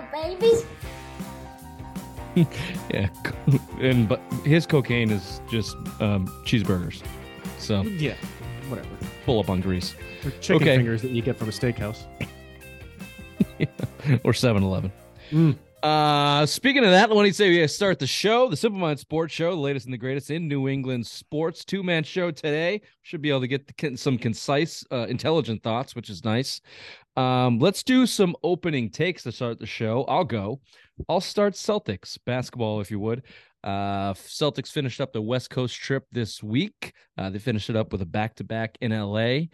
no babies. yeah, and but his cocaine is just um, cheeseburgers. So Yeah, whatever. full up on grease Or chicken Okay. fingers that you get from a steakhouse. or 7-Eleven. Mm. Uh, speaking of that, let me say we start the show, the Simple Mind Sports Show, the latest and the greatest in New England sports. Two man show today. Should be able to get the, some concise, uh, intelligent thoughts, which is nice. Um, let's do some opening takes to start the show. I'll go. I'll start Celtics basketball, if you would. Uh, Celtics finished up the West Coast trip this week. Uh, they finished it up with a back to back in LA.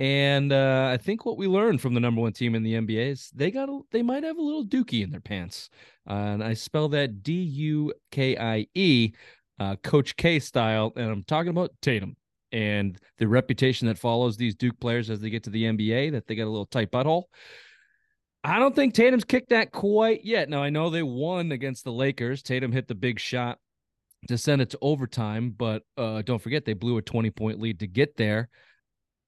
And uh, I think what we learned from the number one team in the NBA is they got a, they might have a little dookie in their pants, uh, and I spell that D U K I E, uh, Coach K style, and I'm talking about Tatum and the reputation that follows these Duke players as they get to the NBA that they got a little tight butthole. I don't think Tatum's kicked that quite yet. Now I know they won against the Lakers. Tatum hit the big shot to send it to overtime, but uh, don't forget they blew a 20 point lead to get there.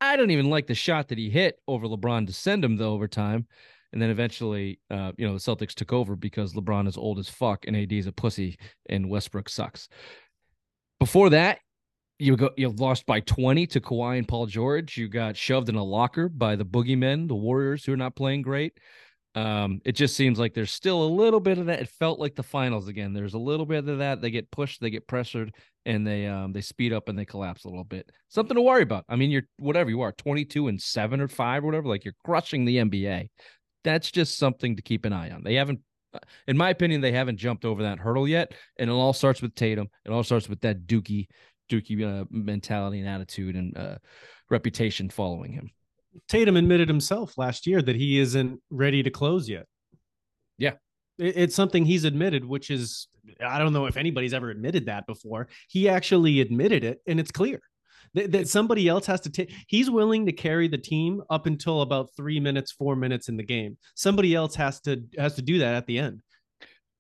I don't even like the shot that he hit over LeBron to send him to overtime. And then eventually, uh, you know, the Celtics took over because LeBron is old as fuck and AD is a pussy and Westbrook sucks. Before that, you go you lost by 20 to Kawhi and Paul George. You got shoved in a locker by the boogeymen, the Warriors, who are not playing great. Um, it just seems like there's still a little bit of that. It felt like the finals again. There's a little bit of that. They get pushed, they get pressured, and they um they speed up and they collapse a little bit. Something to worry about. I mean, you're whatever you are, 22 and seven or five or whatever. Like you're crushing the NBA. That's just something to keep an eye on. They haven't, in my opinion, they haven't jumped over that hurdle yet. And it all starts with Tatum. It all starts with that Dookie, Dookie uh, mentality and attitude and uh, reputation following him. Tatum admitted himself last year that he isn't ready to close yet. Yeah. It's something he's admitted, which is, I don't know if anybody's ever admitted that before. He actually admitted it, and it's clear that, that somebody else has to take, he's willing to carry the team up until about three minutes, four minutes in the game. Somebody else has to, has to do that at the end.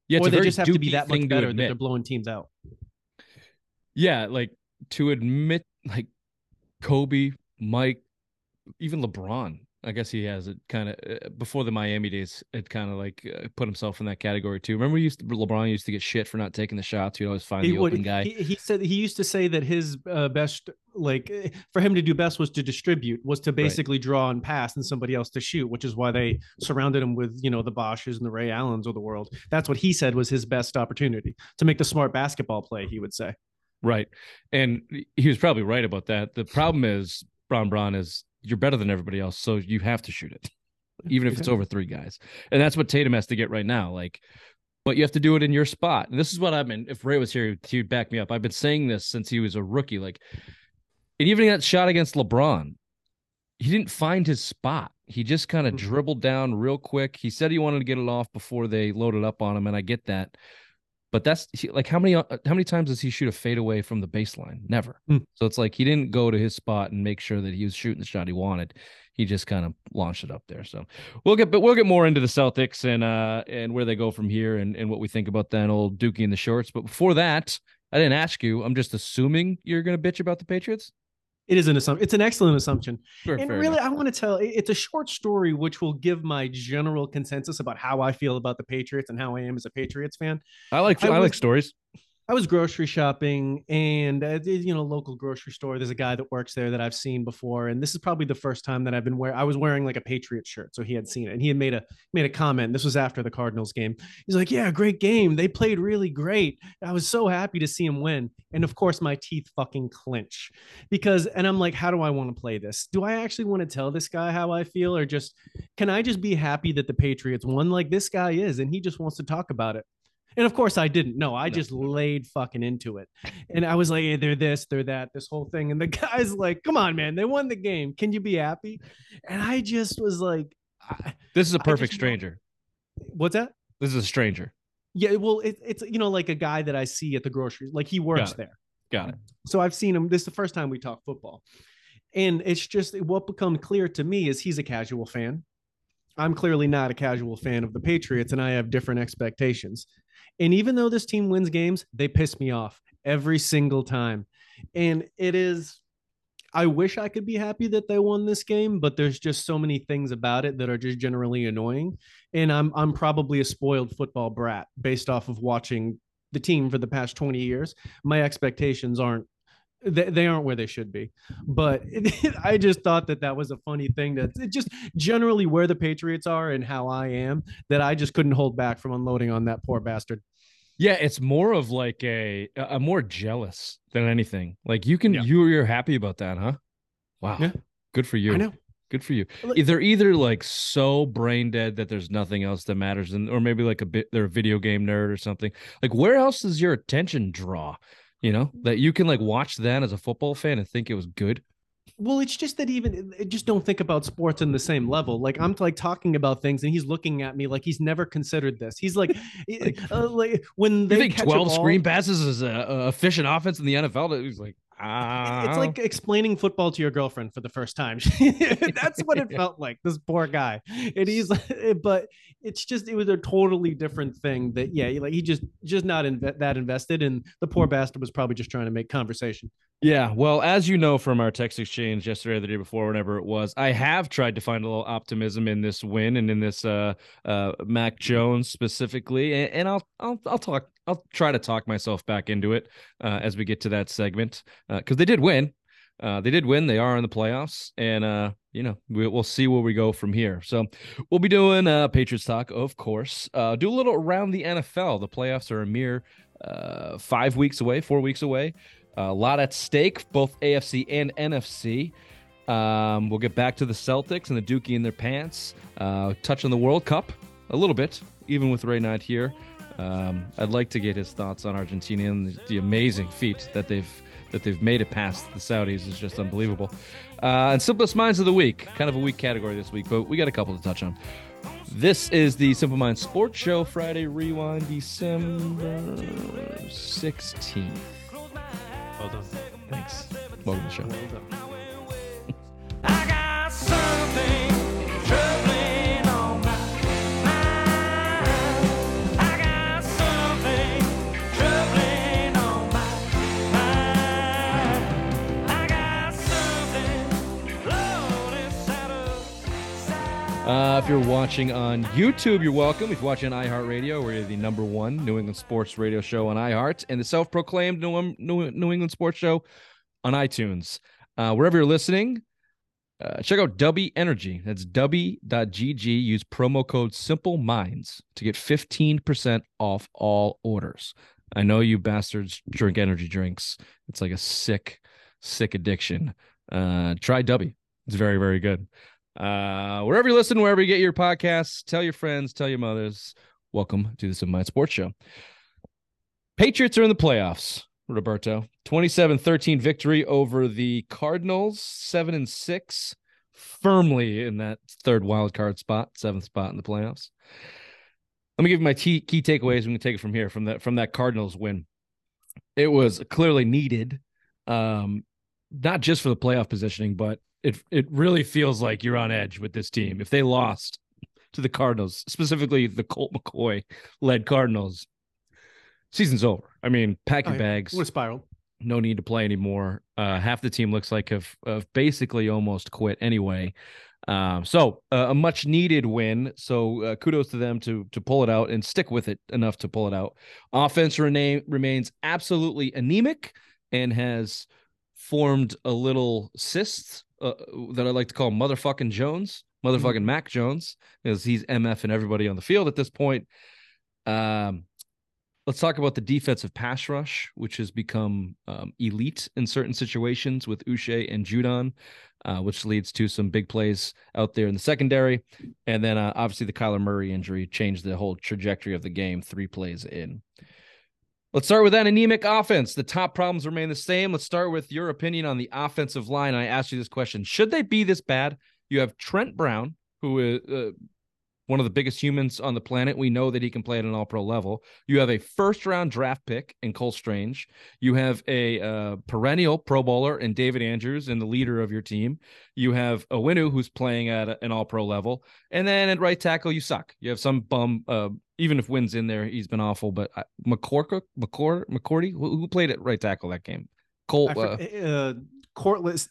Yeah, or they just have to be that much better that they're blowing teams out. Yeah, like to admit, like Kobe, Mike, even LeBron. I guess he has it kind of uh, before the Miami days. It kind of like uh, put himself in that category too. Remember, he used to, LeBron used to get shit for not taking the shots. He'd always find the would- open guy. He, he said he used to say that his uh, best, like eh, for him to do best, was to distribute, was to basically draw and pass, and somebody else to shoot, which is why they surrounded him with you know the Boshes and the Ray Allens of the world. That's what he said was his best opportunity to make the smart basketball play. He would say. Right. And he was probably right about that. The problem is Bron Bron is you're better than everybody else, so you have to shoot it. Even if it's over three guys. And that's what Tatum has to get right now. Like, but you have to do it in your spot. And this is what I've been if Ray was here, he would back me up. I've been saying this since he was a rookie. Like, and even that shot against LeBron, he didn't find his spot. He just kind of Mhm. dribbled down real quick. He said he wanted to get it off before they loaded up on him, and I get that. But that's he- like how many how many times does he shoot a fadeaway from the baseline? Never. Hmm. So it's like he didn't go to his spot and make sure that he was shooting the shot he wanted. He just kind of launched it up there. So we'll get but we'll get more into the Celtics and uh and where they go from here and, and what we think about that old Dookie in the shorts. But before that, I didn't ask you. I'm just assuming you're gonna bitch about the Patriots. It is an assumption. It's an excellent assumption. Fair- and really, enough. I want to tell it's a short story which will give my general consensus about how I feel about the Patriots and how I am as a Patriots fan. I like I I, like stories. I was grocery shopping and uh, you know local grocery store. There's a guy that works there that I've seen before, and this is probably the first time that I've been wearing. I was wearing like a Patriot shirt, so he had seen it, and he had made a made a comment. This was after the Cardinals game. He's like, "Yeah, great game. They played really great. I was so happy to see him win." And of course, my teeth fucking clench because, and I'm like, "How do I want to play this? Do I actually want to tell this guy how I feel, or just can I just be happy that the Patriots won like this guy is, and he just wants to talk about it?" And of course, I didn't. No, I No. just laid fucking into it. And I was like, hey, they're this, they're that, this whole thing. And the guy's like, come on, man, they won the game. Can you be happy? And I just was like, I- This is a perfect just stranger. what's that? This is a stranger. Yeah, well, it, it's, you know, like a guy that I see at the grocery, like he works it. there. Got it. So I've seen him. This is the first time we talk football. And it's just what become clear to me is he's a casual fan. I'm clearly not a casual fan of the Patriots, and I have different expectations. And even though this team wins games, they piss me off every single time. And it is I wish I could be happy that they won this game, but there's just so many things about it that are just generally annoying. And I'm I'm probably a spoiled football brat based off of watching the team for the past 20 years. My expectations aren't they, they aren't where they should be. But it, I just thought that that was a funny thing that it just generally where the Patriots are and how I am that I just couldn't hold back from unloading on that poor bastard. Yeah, it's more of like a a more jealous than anything. Like you can yeah. you you're happy about that, huh? Wow. Yeah. Good for you. I know. Good for you. They're either like so brain dead that there's nothing else that matters, and or maybe like a bit they're a video game nerd or something. Like where else does your attention draw? You know that you can like watch that as a football fan and think it was good. Well, it's just that even just don't think about sports in the same level. Like I'm like talking about things, and he's looking at me like he's never considered this. He's like, like, uh, like when they think twelve screen passes is a, a efficient offense in the NFL. He's like, uh, it's like explaining football to your girlfriend for the first time. That's what it felt like. This poor guy, and he's, but it's just it was a totally different thing. That yeah, like he just just not that invested, and the poor bastard was probably just trying to make conversation. Yeah, well, as you know from our text exchange yesterday or the day before, whenever it was, I have tried to find a little optimism in this win and in this uh, uh, Mac Jones specifically, and, and I'll I'll I'll talk I'll try to talk myself back into it uh, as we get to that segment because uh, they did win. Uh, they did win. They are in the playoffs, and uh, you know we, will see where we go from here. So we'll be doing Patriots talk, of course. Do a little around the NFL. The playoffs are a mere five weeks away, four weeks away. a lot at stake, both AFC and NFC. Um, we'll get back to the Celtics and the Dookie in their pants. Uh, touch on the World Cup a little bit, even with Ray not here. Um, I'd like to get his thoughts on Argentina and the, the, amazing feat that they've that they've made it past the Saudis is just unbelievable. Uh, and simplest minds of the week, kind of a weak category this week, but we got a couple to touch on. This is the Simple Minds Sports Show Friday Rewind, December sixteenth. Well done. Thanks. Welcome to the show. Well Uh, if you're watching on YouTube, you're welcome. If you're watching on iHeartRadio, we're the number one New England sports radio show on iHeart and the self proclaimed New, New, New, England sports show on iTunes. Uh, wherever you're listening, uh, check out Dubby Energy. That's Dubby.gg. Use promo code Simple Minds to get 15% off all orders. I know you bastards drink energy drinks. It's like a sick, sick addiction. Uh, try Dubby. It's very, very good. Uh, wherever you listen, wherever you get your podcasts, tell your friends, tell your mothers. Welcome to the Simple Mind Sports Show. Patriots are in the playoffs, Roberto. 27-13 victory over the Cardinals, 7 and 6, firmly in that third wild card spot, seventh spot in the playoffs. Let me give you my key, key takeaways. We can take it from here from that from that Cardinals win. It was clearly needed, um, not just for the playoff positioning, but it it really feels like you're on edge with this team. If they lost to the Cardinals, specifically the Colt McCoy led Cardinals, season's over. I mean, pack your oh, bags. What a spiral. No need to play anymore. Uh, half the team looks like have, have basically almost quit anyway. Um, so uh, a much needed win. So uh, kudos to them to to pull it out and stick with it enough to pull it out. Offense remain, remains absolutely anemic and has formed a little cyst uh, that I like to call motherfucking Jones, motherfucking mm-hmm. Mac Jones, because he's MF and everybody on the field at this point. Um, let's talk about the defensive pass rush, which has become um, elite in certain situations with Uche and Judon, uh, which leads to some big plays out there in the secondary. And then uh, obviously the Kyler Murray injury changed the whole trajectory of the game three plays in. Let's start with that anemic offense. The top problems remain the same. Let's start with your opinion on the offensive line. I asked you this question: Should they be this bad? You have Trent Brown, who is uh, one of the biggest humans on the planet. We know that he can play at an all pro level. You have a first round draft pick in Cole Strange. You have a uh, perennial Pro Bowler in David Andrews and the leader of your team. You have Onwenu who's playing at an all pro level. And then at right tackle, you suck. You have some bum, uh, even if Wynn's in there, he's been awful. But uh, McCork, McCord, McCourty, who, who, played at right tackle that game? Cole, uh, uh, Courtlis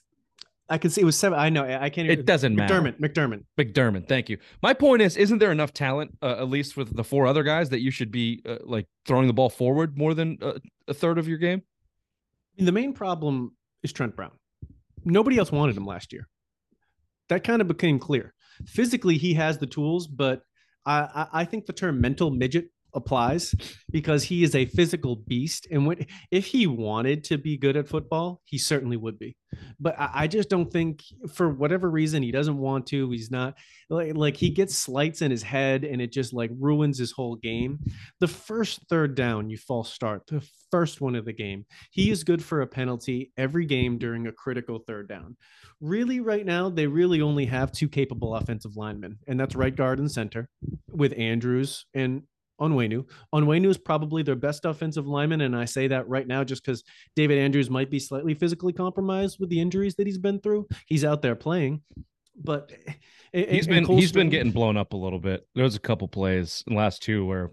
I can see it was seven. I know. I can't. It doesn't matter. McDermott. McDermott. McDermott. Thank you. My point is, isn't there enough talent, uh, at least with the four other guys, that you should be uh, like throwing the ball forward more than uh, a third of your game? The main problem is Trent Brown. Nobody else wanted him last year. That kind of became clear. Physically, he has the tools, but I, I think the term mental midget applies because he is a physical beast. And when, if he wanted to be good at football, he certainly would be. But I, I just don't think, for whatever reason, he doesn't want to. He's not like, like he gets slights in his head and it just like ruins his whole game. The first third down, you false start, the first one of the game, he is good for a penalty every game during a critical third down. Really, right now, they really only have two capable offensive linemen, and that's right guard and center with Andrews and Onwenu. Onwenu is probably their best offensive lineman, and I say that right now just because David Andrews might be slightly physically compromised with the injuries that he's been through. He's out there playing, but he's been he's been getting blown up a little bit. There was a couple plays in the last two where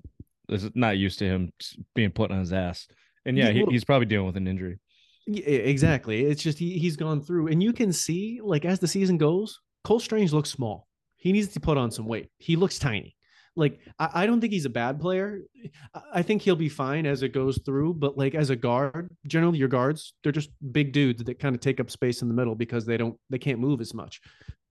is not used to him being put on his ass, and yeah, he, he's probably dealing with an injury. Yeah, exactly. It's just he he's gone through, and you can see like as the season goes, Cole Strange looks small. He needs to put on some weight. He looks tiny like I, I, don't think he's a bad player. I think he'll be fine as it goes through. But like as a guard, generally your guards they're just big dudes that kind of take up space in the middle because they don't they can't move as much.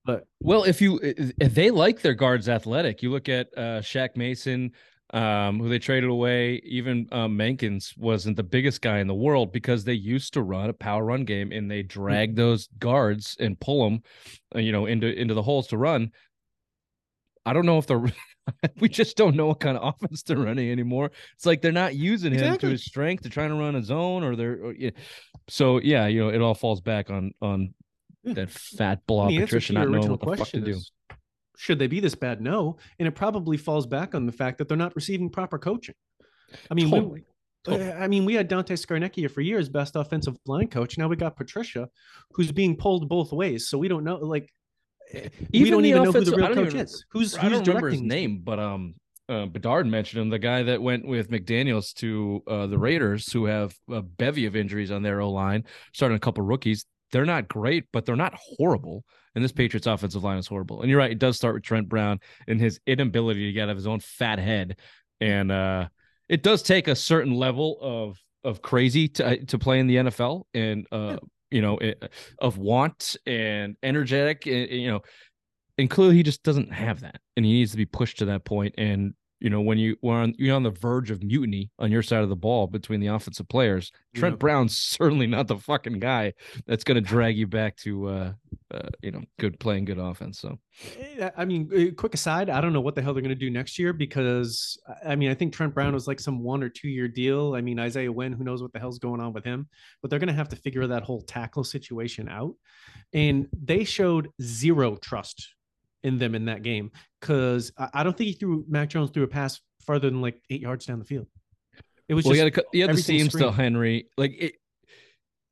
But well, if you if they like their guards athletic, you look at uh Shaq Mason, um, who they traded away. Even um, Mankins wasn't the biggest guy in the world because they used to run a power run game and they drag those guards and pull them, uh, you know, into into the holes to run. I don't know if they're we just don't know what kind of offense they're running anymore. It's like they're not using him to his strength. They're trying to run a zone, or they're or, yeah. so yeah. You know, it all falls back on on hmm. that fat blob mean, Patricia not knowing what the fuck to do. should they be this bad? No, and it probably falls back on the fact that they're not receiving proper coaching. I mean, totally. we, Totally. I mean, we had Dante Scarnecchia for years, best offensive line coach. Now we got Patricia, who's being pulled both ways. So we don't know. Like we don't even know who the real coach even, is. Who's, who's I don't remember his name, but um, uh, Bedard mentioned him, the guy that went with McDaniels to uh, the Raiders, who have a bevy of injuries on their O line, starting a couple rookies. They're not great, but they're not horrible. And this Patriots offensive line is horrible. And you're right, it does start with Trent Brown and his inability to get out of his own fat head. And uh, it does take a certain level of of crazy to to play in the NFL. And uh, you know, eh, of want and energetic, eh, eh, you know, and clearly he just doesn't have that, and he needs to be pushed to that. And you know, when you when on, you're on the verge of mutiny on your side of the ball between the offensive players, Trent Brown's certainly not the fucking guy that's going to drag you back to, uh, uh, you know, good playing good offense. So, eh, I mean, eh, quick aside, I don't know what the hell they're going to do next year because I mean, I think Trent Brown was like some one or two year deal. I mean, Isaiah Wynn, who knows what the hell's going on with him, but they're going to have to figure that whole tackle situation out. And they showed zero trust in them in that game because I don't think he threw Mac Jones threw a pass farther than like eight yards down the field. It was well, just you had, you had the seams to Henry. Like it,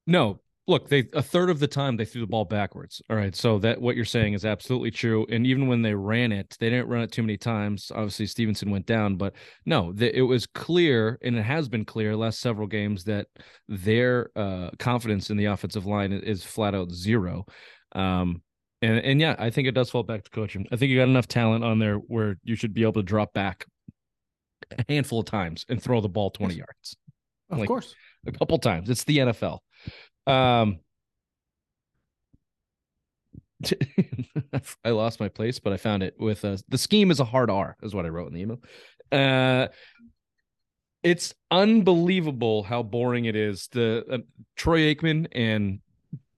no, look, they a third of the time they threw the ball backwards. All right, so that what you're saying is absolutely true. And even when they ran it, they didn't run it too many times. Obviously, Stevenson went down, but no, the, it was clear, and it has been clear last several games that their uh, confidence in the offensive line is flat out zero. Um, and and yeah, I think it does fall back to coaching. I think you got enough talent on there where you should be able to drop back a handful of times and throw the ball 20 yards. Of like, course. A couple times. It's the NFL. Um I lost my place, but I found it with uh, the scheme is a hard R, is what I wrote in the email. Uh, it's unbelievable how boring it is. The uh, Troy Aikman and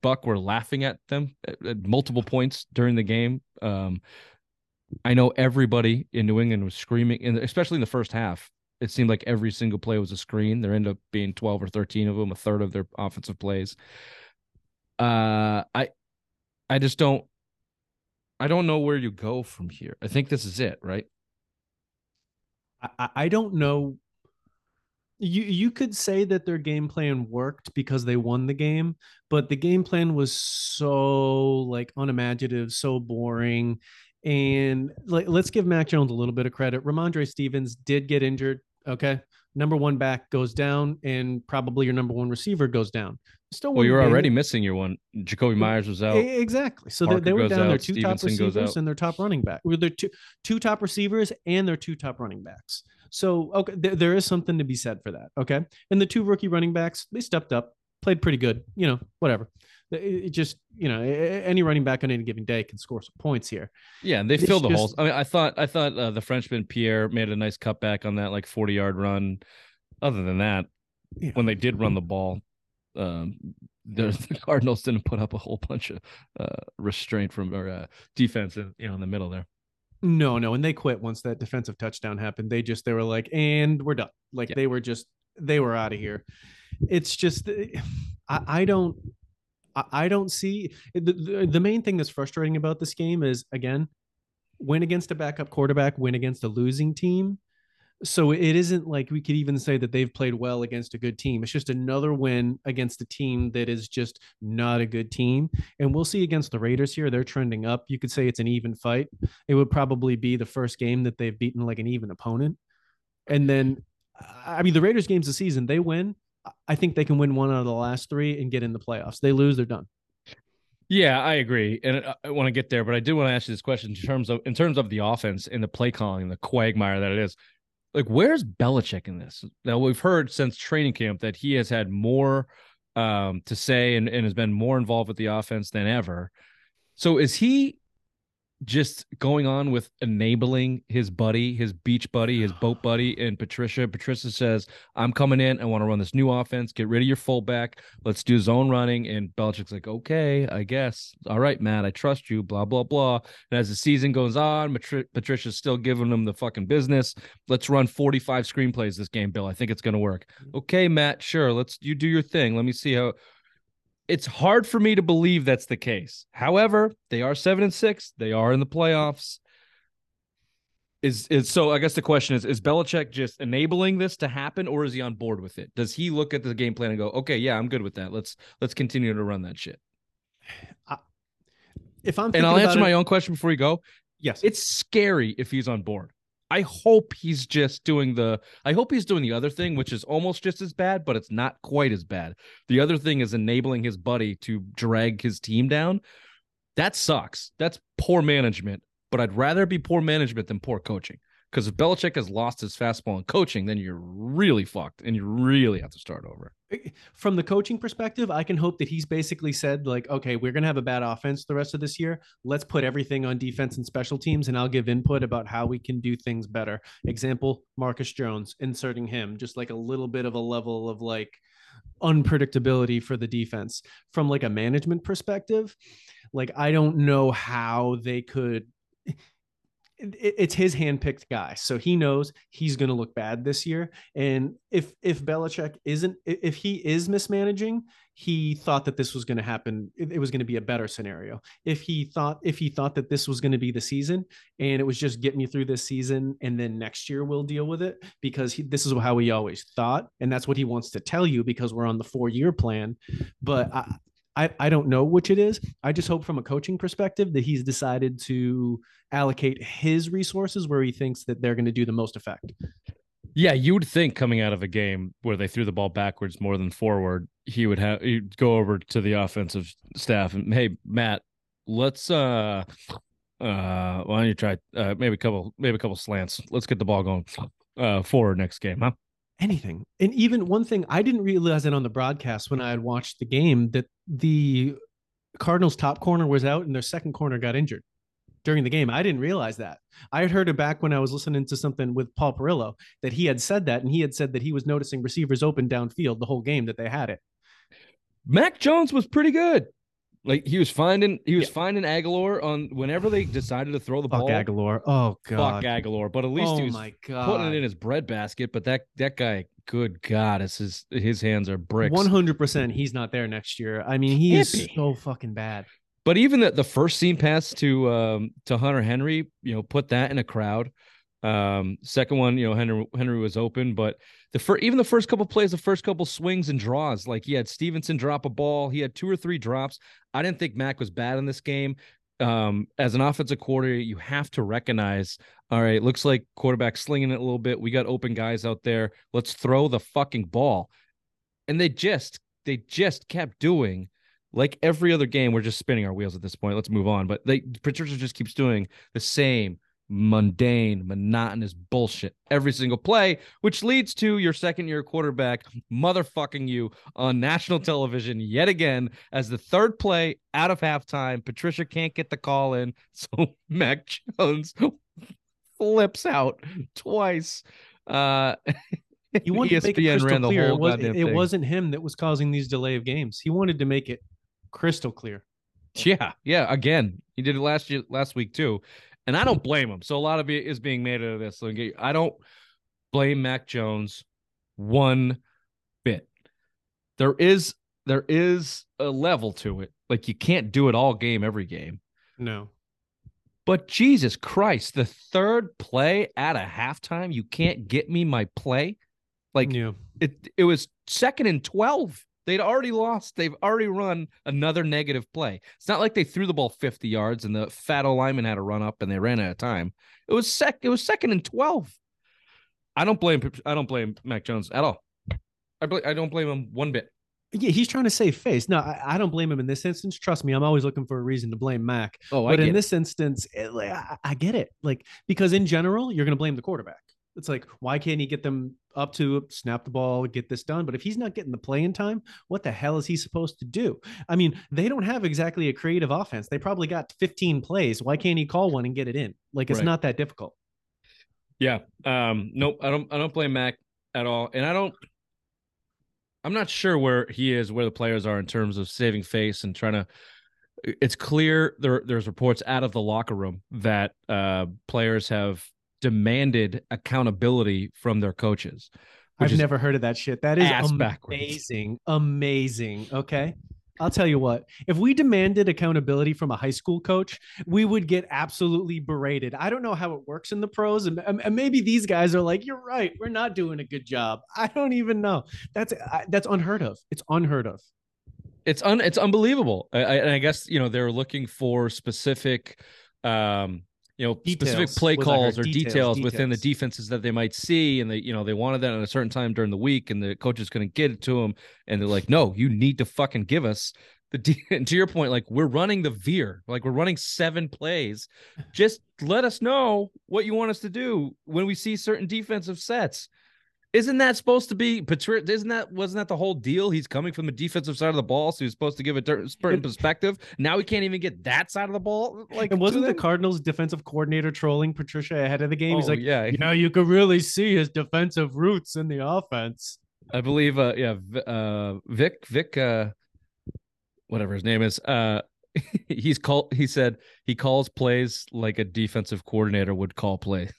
Buck were laughing at them at, at multiple points during the game. Um, I know everybody in New England was screaming, especially in the first half. It seemed like every single play was a screen. There ended up being twelve or thirteen of them, a third of their offensive plays. Uh, I, I just don't, I don't know where you go from here. I think this is it, right? I, I don't know you you could say that their game plan worked because they won the game, but the game plan was so like unimaginative, so boring. And like let's give Mac Jones a little bit of credit. Rhamondre Stevens did get injured. Okay. number one back goes down, and probably your number one receiver goes down. Still, well, you're already missing your one. Jakobi Meyers was out. Exactly. So they, they, were down out, their two Stevenson top receivers and their top running back. With their two two top receivers and their two top running backs. So okay, th- there is something to be said for that. Okay, and the two rookie running backs they stepped up, played pretty good. You know, whatever. It just you know any running back on any given day can score some points here. Yeah, and they it's filled the just, holes. I mean, I thought I thought uh, the Frenchman Pierre made a nice cutback on that like forty yard run. Other than that, yeah. when they did run the ball, um, the, the, Cardinals didn't put up a whole bunch of uh, restraint from or uh, defense in you know in the middle there. No, no, and they quit once that defensive touchdown happened. They just they were like, and we're done. Like yeah. they were just they were out of here. It's just eh, I, I don't I don't see the, the, the main thing that's frustrating about this game is again, win against a backup quarterback, win against a losing team. So it isn't like we could even say that they've played well against a good team. It's just another win against a team that is just not a good team. And we'll see against the Raiders here. They're trending up. You could say it's an even fight. It would probably be the first game that they've beaten like an even opponent. And then, I mean, the Raiders games this season, they win. I think they can win one out of the last three and get in the playoffs. They lose, they're done. Yeah, I agree, and uh, I want to get there, but I do want to ask you this question in terms of in terms of the offense and the play calling, the quagmire that it is. Like, where's Belichick in this? Now we've heard since training camp that he has had more um, to say and, and has been more involved with the offense than ever. So is he just going on with enabling his buddy, his beach buddy, his boat buddy, and Patricia. Patricia says, I'm coming in. I want to run this new offense. Get rid of your fullback. Let's do zone running. And Belichick's like, okay, I guess. All right, Matt, I trust you, blah, blah, blah. And as the season goes on, Patricia's still giving him the fucking business. Let's run 45 screenplays this game, Bill. I think it's going to work. Mm-hmm. Okay, Matt, sure. Let's, you do your thing. Let me see how it's hard for me to believe that's the case. However, they are seven and six. They are in the playoffs. Is is so? I guess the question is: Is Belichick just enabling this to happen, or is he on board with it? Does he look at the game plan and go, "Okay, yeah, I'm good with that. Let's let's continue to run that shit." if I'm and I'll answer it, my own question before you go. Yes, it's scary if he's on board. I hope he's just doing the I hope he's doing the other thing, which is almost just as bad, but it's not quite as bad. The other thing is enabling his buddy to drag his team down. That sucks. That's poor management, but I'd rather be poor management than poor coaching. Because if Belichick has lost his fastball in coaching, then you're really fucked and you really have to start over. From the coaching perspective, I can hope that he's basically said, like, okay, we're going to have a bad offense the rest of this year. Let's put everything on defense and special teams, and I'll give input about how we can do things better. Example Marcus Jones, inserting him, just like a little bit of a level of like unpredictability for the defense. From like a management perspective, like, I don't know how they could it's his handpicked guy, so he knows he's going to look bad this year. And if if Belichick isn't, if he is mismanaging, he thought that this was going to happen. It, was going to be a better scenario. If he thought if he thought that this was going to be the season, and it was just get me through this season, and then next year we'll deal with it because he, this is how he always thought, and that's what he wants to tell you because we're on the four year plan. But I, I, I don't know which it is. I just hope from a coaching perspective that he's decided to allocate his resources where he thinks that they're going to do the most effect. Yeah, you would think coming out of a game where they threw the ball backwards more than forward, he would have he'd go over to the offensive staff and hey, Matt, let's uh uh why don't you try uh maybe a couple maybe a couple slants. Let's get the ball going uh forward next game, huh? Anything. And even one thing I didn't realize it on the broadcast when I had watched the game that the Cardinals top corner was out and their second corner got injured during the game. I didn't realize that. I had heard it back when I was listening to something with Paul Perillo that he had said that, and he had said that he was noticing receivers open downfield the whole game that they had it. Mac Jones was pretty good. Like he was finding he was yeah. finding Agholor on whenever they decided to throw the Fuck ball. Agholor. Oh god. Fuck Agholor. But at least oh, he was putting it in his bread basket. But that that guy, good God, his his hands are bricks. One hundred percent he's not there next year. I mean, he is so fucking bad. But even the, the first seam pass to um to Hunter Henry, you know, put that in a crowd. Um, second one, you know, Henry Henry was open, but the first even the first couple plays, the first couple swings and draws, like he had Stevenson drop a ball, he had two or three drops. I didn't think Mac was bad in this game. Um, as an offensive coordinator, you have to recognize All right, looks like quarterback slinging it a little bit. We got open guys out there. Let's throw the fucking ball. And they just they just kept doing like every other game. We're just spinning our wheels at this point. Let's move on. But they Patricia just keeps doing the same mundane, monotonous bullshit every single play, which leads to your second year quarterback motherfucking you on national television yet again as the third play out of halftime. Patricia can't get the call in, so Mac Jones flips out twice. Uh, You wanted to make it crystal clear. It, was, it wasn't him that was causing these delay of games. He wanted to make it crystal clear. Yeah, yeah. Again, he did it last year, last week too, and I don't blame him. So a lot of it is being made out of this. I don't blame Mac Jones one bit. There is there is a level to it. Like you can't do it all game every game. No. But Jesus Christ, the third play at a halftime, you can't get me my play. Like yeah. it it was second and 12 they'd already lost they've already run another negative play it's not like they threw the ball 50 yards and the fat O lineman had to run up and they ran out of time it was sec it was second and 12 i don't blame i don't blame mac jones at all i, bl- I don't blame him one bit Yeah, he's trying to save face. No, I, I don't blame him in this instance. Trust me, I'm always looking for a reason to blame Mac. oh but in this instance, it, like, I, I get it. Like because in general, you're going to blame the quarterback. It's like why can't he get them up to snap the ball, get this done? But if he's not getting the play in time, what the hell is he supposed to do? I mean, they don't have exactly a creative offense. They probably got 15 plays. Why can't he call one and get it in? Like it's Right. not that difficult. Yeah. Um, nope. I don't I don't blame Mac at all. And I don't I'm not sure where he is, where the players are in terms of saving face and trying to it's clear there there's reports out of the locker room that uh players have demanded accountability from their coaches. I've never heard of that shit. That is ass backwards. amazing. Amazing. Okay. I'll tell you what, if we demanded accountability from a high school coach, we would get absolutely berated. I don't know how it works in the pros. And, and maybe these guys are like, you're right. We're not doing a good job. I don't even know. That's I, that's unheard of. It's unheard of. it's un it's unbelievable. I, I, and I guess you know they're looking for specific, um, you know, specific play was I heard. calls or Details, details, within the defenses that they might see, and they you know they wanted that at a certain time during the week, and the coaches couldn't get it to them, and they're like, no, you need to fucking give us the. De-. And to your point, like we're running the veer, like we're running seven plays, just let us know what you want us to do when we see certain defensive sets. Isn't that supposed to be Patri- Isn't that wasn't that the whole deal? He's coming from the defensive side of the ball, so he's supposed to give a cer- certain perspective. Now he can't even get that side of the ball. Like, And wasn't the? Cardinals defensive coordinator trolling Patricia ahead of the game? He's Oh, like, yeah, you know, you could really see his defensive roots in the offense. I believe. Uh, yeah, uh, Vic, Vic, uh, whatever his name is. Uh, he's called. He said he calls plays like a defensive coordinator would call plays.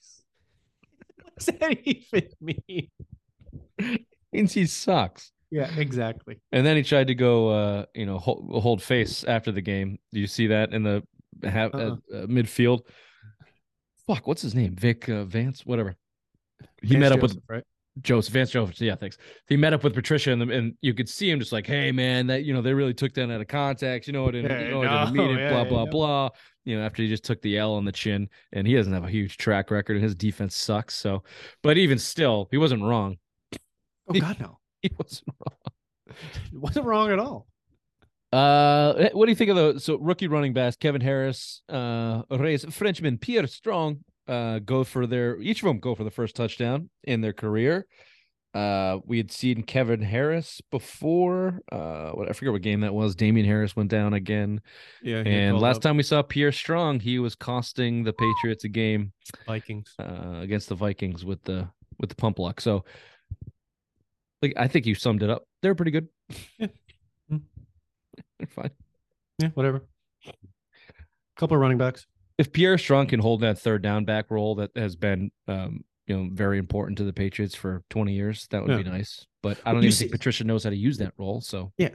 Does that even mean? Means he sucks. Yeah, exactly. And then he tried to go, uh, you know, hold, hold face after the game. Do you see that in the ha- uh, Uh-uh. uh, midfield? Fuck, what's his name? Vic uh, Vance, whatever. He Vance met up with right? Joseph Vance Joseph. Yeah, thanks. He met up with Patricia, and, and you could see him just like, "Hey, man, that you know they really took that out of context. You know, I didn't, Yeah, you know, no, mean it. yeah, blah yeah, blah yeah. blah." You know, after he just took the L on the chin, and he doesn't have a huge track record, and his defense sucks. So, but even still, he wasn't wrong. Oh God, no, He wasn't wrong. wasn't wrong at all. Uh, what do you think of the so rookie running backs? Kevin Harris, uh, Reyes, Frenchman, Pierre Strong, uh, go for their each of them go for the first touchdown in their career. Uh, we had seen Kevin Harris before. Uh, what I forget what game that was. Damien Harris went down again, Yeah, and last time we saw Pierre Strong, he was costing the Patriots a game Vikings. uh, against the Vikings with the with the pump luck. So, like, I think you summed it up. They're pretty good. Yeah. They're fine. Yeah, whatever. A couple of running backs. If Pierre Strong can hold that third down back role that has been um, you know very important to the Patriots for 20 years, that would Yeah. be nice. But I don't You even see- think Patricia knows how to use that role. So Yeah.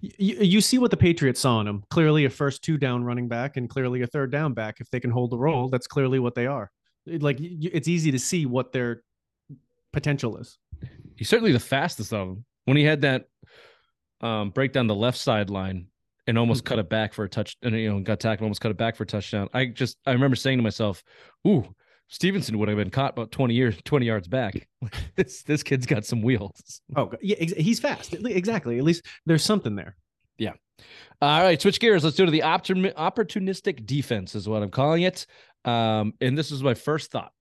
You, you see what the Patriots saw in him. Clearly a first two down running back and clearly a third down back. If they can hold the role, that's clearly what they are. Like it's easy to see what their potential is. he's certainly the fastest of them. When he had that um, break down the left sideline and almost cut it back for a touch, and you know got tackled, almost cut it back for a touchdown. I just I remember saying to myself, "Ooh." Stevenson would have been caught about 20 years, 20 yards back. this this kid's got some wheels. Oh, yeah, he's fast. Exactly. At least there's something there. Yeah. All right, switch gears. Let's do to the opportunistic defense, is what I'm calling it. Um, and this is my first thought.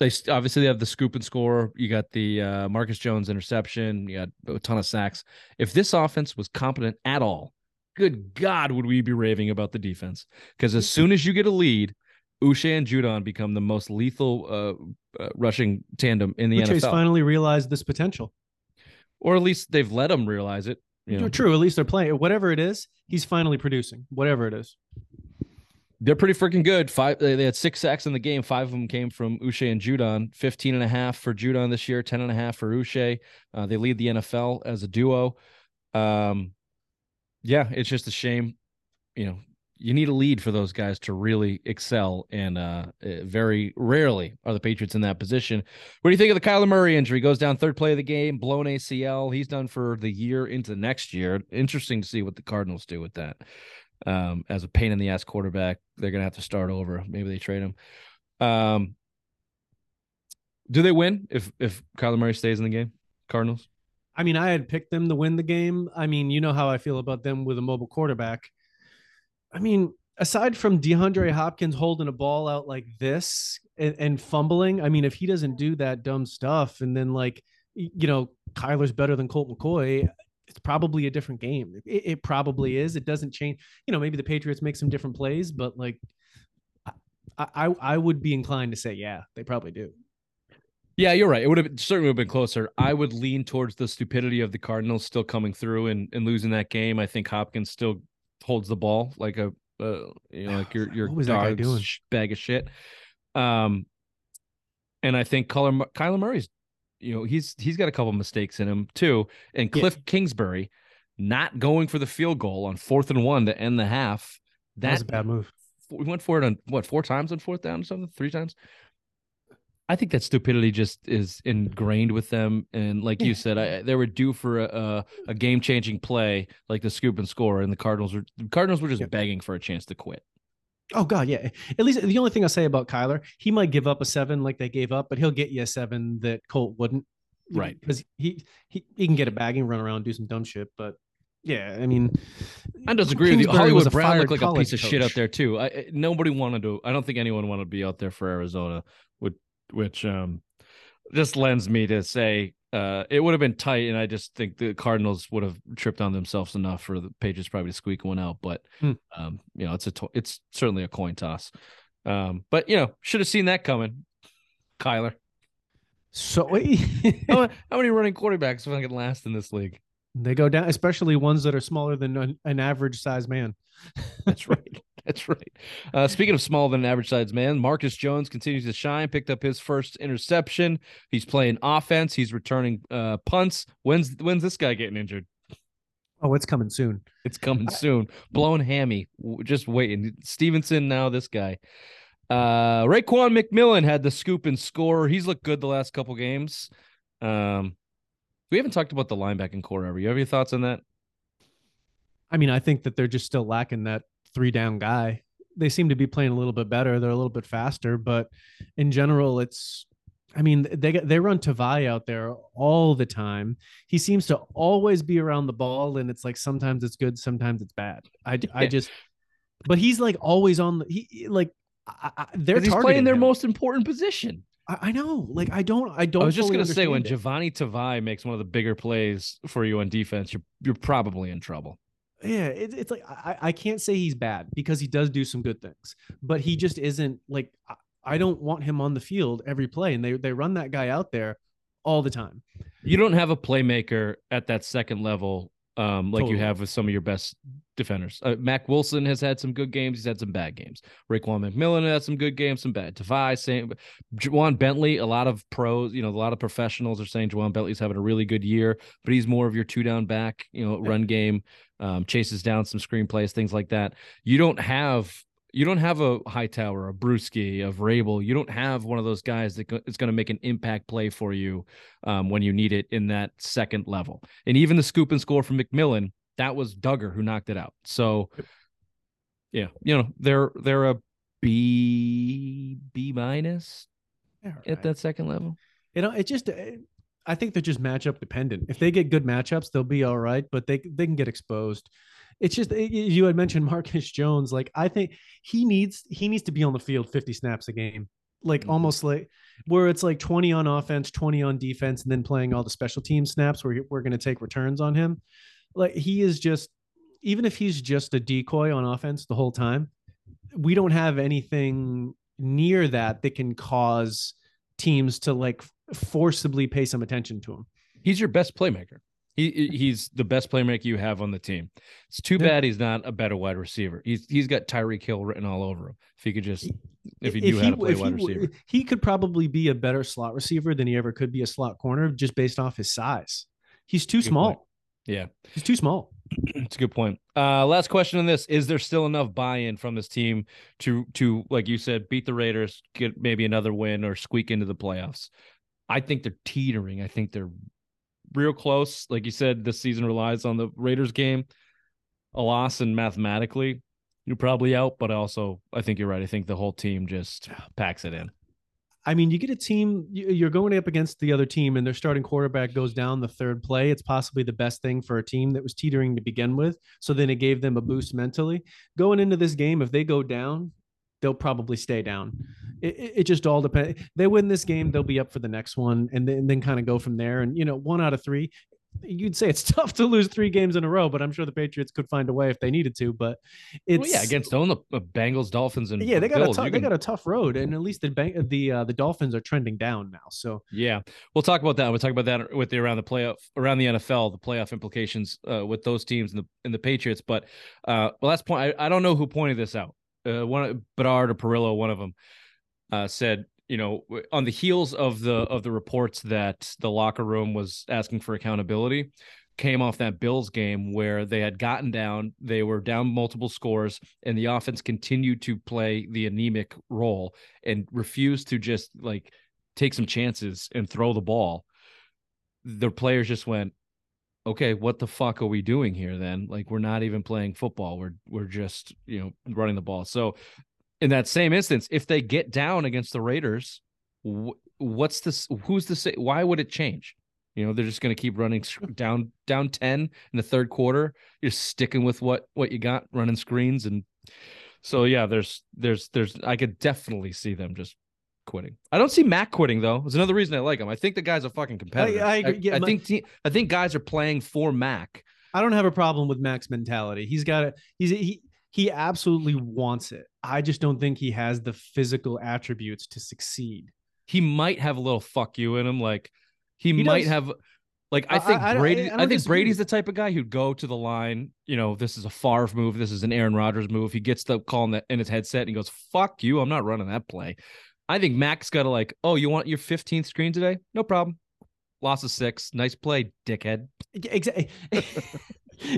They obviously they have the scoop and score. You got the uh, Marcus Jones interception. You got a ton of sacks. If this offense was competent at all, good God, would we be raving about the defense? Because as soon as you get a lead, Uche and Judon become the most lethal uh, uh, rushing tandem in the Uche's NFL. finally realized this potential, or at least they've let him realize it. You know? True. At least they're playing. Whatever it is, he's finally producing. Whatever it is. They're pretty freaking good. Five they had six sacks in the game. Five of them came from Uche and Judon. 15 and a half for Judon this year, 10 and a half for Uche. Uh, they lead the NFL as a duo. Um, yeah, it's just a shame. You know, you need a lead for those guys to really excel, and uh, very rarely are the Patriots in that position. What do you think of the Kyler Murray injury? Goes down third play of the game, blown ACL. He's done for the year into next year. Interesting to see what the Cardinals do with that. Um, as a pain in the ass quarterback, they're gonna have to start over. Maybe they trade him. Um, do they win if if Kyler Murray stays in the game? Cardinals. I mean, I had picked them to win the game. I mean, you know how I feel about them with a mobile quarterback. I mean, aside from DeAndre Hopkins holding a ball out like this and, and, fumbling, I mean, if he doesn't do that dumb stuff and then like, you know, Kyler's better than Colt McCoy, it's probably a different game. It, it probably is. It doesn't change. You know, maybe the Patriots make some different plays, but like, I, I, I would be inclined to say, yeah, they probably do. Yeah, you're right. It would have certainly would have been closer. I would lean towards the stupidity of the Cardinals still coming through and, and losing that game. I think Hopkins still holds the ball like a uh, you know like your your dog's bag of shit. Um, and I think Kyler, Kyler Murray's, you know, he's he's got a couple mistakes in him too. And Cliff yeah. Kingsbury not going for the field goal on fourth and one to end the half. That, that was a bad move. We went for it on what four times on fourth down or something, three times. I think that stupidity just is ingrained with them, and like you said, I, they were due for a, a game changing play like the scoop and score, and the Cardinals were the Cardinals were just yeah. begging for a chance to quit. Oh God, yeah. At least the only thing I say about Kyler, he might give up a seven like they gave up, but he'll get you a seven that Colt wouldn't, right? Because he he he can get a bag and run around do some dumb shit, but yeah, I mean, I disagree with you. Hollywood Brown looked like a piece of coach. shit out there too. I, nobody wanted to. I don't think anyone wanted to be out there for Arizona which um, just lends me to say uh, it would have been tight, and I just think the Cardinals would have tripped on themselves enough for the Patriots probably to squeak one out. But hmm. um, you know, it's a to- it's certainly a coin toss. Um, but you know, should have seen that coming, Kyler. So how, how, many running quarterbacks are can last in this league? They go down, especially ones that are smaller than an, an average size man. That's right. That's right. Uh, speaking of smaller than average size man, Marcus Jones continues to shine. Picked up his first interception. He's playing offense. He's returning uh, punts. When's when's this guy getting injured? Oh, it's coming soon. It's coming soon. Blown hammy. Just waiting. Stevenson now. This guy. Uh, Raekwon McMillan had the scoop and score. He's looked good the last couple games. Um, we haven't talked about the linebacking corps ever. You have your thoughts on that? I mean, I think that they're just still lacking that three down guy. They seem to be playing a little bit better. They're a little bit faster, but in general, it's. I mean, they they run Tavai out there all the time. He seems to always be around the ball, and it's like sometimes it's good, sometimes it's bad. I, I just, but he's like always on the he like I, I, they're he's playing their him. most important position. I, I, know, like I don't, I don't. I was just gonna say when it. Jahlani Tavai makes one of the bigger plays for you on defense, you're you're probably in trouble yeah, it, it's like I, I can't say he's bad because he does do some good things, but he just isn't like I don't want him on the field every play, and they they run that guy out there all the time. You don't have a playmaker at that second level um, like totally. you have with some of your best defenders. Uh, Mack Wilson has had some good games. He's had some bad games. Raekwon McMillan had some good games, some bad. Tavai, same. Ja'Whaun Bentley, a lot of pros, you know, a lot of professionals are saying Ja'Whaun Bentley's having a really good year, but he's more of your two down back, you know, run game, um, chases down some screenplays, things like that. You don't have you don't have a Hightower, a Bruschi, a Vrabel. You don't have one of those guys that is going to make an impact play for you um, when you need it in that second level. And even the scoop and score from McMillan, that was Dugger who knocked it out. So, yeah, you know they're they're a B B minus Yeah, at that second level. You know, it just uh, I think they're just matchup dependent. If they get good matchups, they'll be all right, but they they can get exposed. It's just you had mentioned Marcus Jones. Like I think he needs he needs to be on the field 50 snaps a game. Like Mhm. almost like where it's like 20 on offense, 20 on defense, and then playing all the special team snaps where we're going to take returns on him. Like he is just even if he's just a decoy on offense the whole time, we don't have anything near that that can cause teams to like forcibly pay some attention to him. He's your best playmaker. He he's the best playmaker you have on the team. It's too Yeah. bad he's not a better wide receiver. He's he's got Tyreek Hill written all over him. If he could just if he knew how to play wide he, receiver. he could probably be a better slot receiver than he ever could be a slot corner just based off his size. He's too Good small. point. Yeah. He's too small. It's a good point. Uh, last question on this: Is there still enough buy-in from this team to to like you said, beat the Raiders, get maybe another win, or squeak into the playoffs? I think they're teetering. I think they're real close. Like you said, this season relies on the Raiders game. A loss and mathematically, you're probably out. But also, I think you're right. I think the whole team just packs it in. I mean, you get a team, you- you're going up against the other team, and their starting quarterback goes down the third play. It's possibly the best thing for a team that was teetering to begin with. So then it gave them a boost mentally. Going into this game, if they go down, they'll probably stay down. It, it, it just all depends. They win this game, they'll be up for the next one, and then, then kind of go from there. And, you know, one out of three, you'd say it's tough to lose three games in a row, but I'm sure the Patriots could find a way if they needed to. But it's Well, yeah, against own the Bengals, Dolphins, and yeah, they got Bills, a tough, they can- got a tough road, and at least the bank, the uh, the Dolphins are trending down now. So Yeah, we'll talk about that. We'll talk about that with the around the playoff around the NFL, the playoff implications uh, with those teams and the and the Patriots. But uh, last point, I, I don't know who pointed this out. Uh, one Bedard or Perillo, one of them, uh, said, you know, on the heels of the of the reports that the locker room was asking for accountability, came off that Bills game where they had gotten down, they were down multiple scores, and the offense continued to play the anemic role and refused to just like take some chances and throw the ball. The players just went, okay, what the fuck are we doing here then? Like we're not even playing football. We're we're just, you know, running the ball. So in that same instance, if they get down against the Raiders, wh- what's this who's the say why would it change? You know, they're just going to keep running down down 10 in the third quarter. You're sticking with what what you got running screens and so yeah, there's there's there's I could definitely see them just quitting. I don't see Mac quitting though. It's another reason I like him. I think the guy's a fucking competitor. I agree. Yeah, I my- think te- I think guys are playing for Mac. I don't have a problem with Mac's mentality. He's got it. He's he he absolutely wants it. I just don't think he has the physical attributes to succeed. He might have a little fuck you in him. Like he, He might does. have. Like I I- think I- I- Brady. I I, think disagree. Brady's the type of guy who'd go to the line. You know, this is a Favre move. This is an Aaron Rodgers move. He gets the call in, the, in his headset and he goes, "Fuck you! I'm not running that play." I think Mac's got to like, "Oh, you want your 15th screen today? No problem. Loss of six. Nice play, dickhead." Exactly.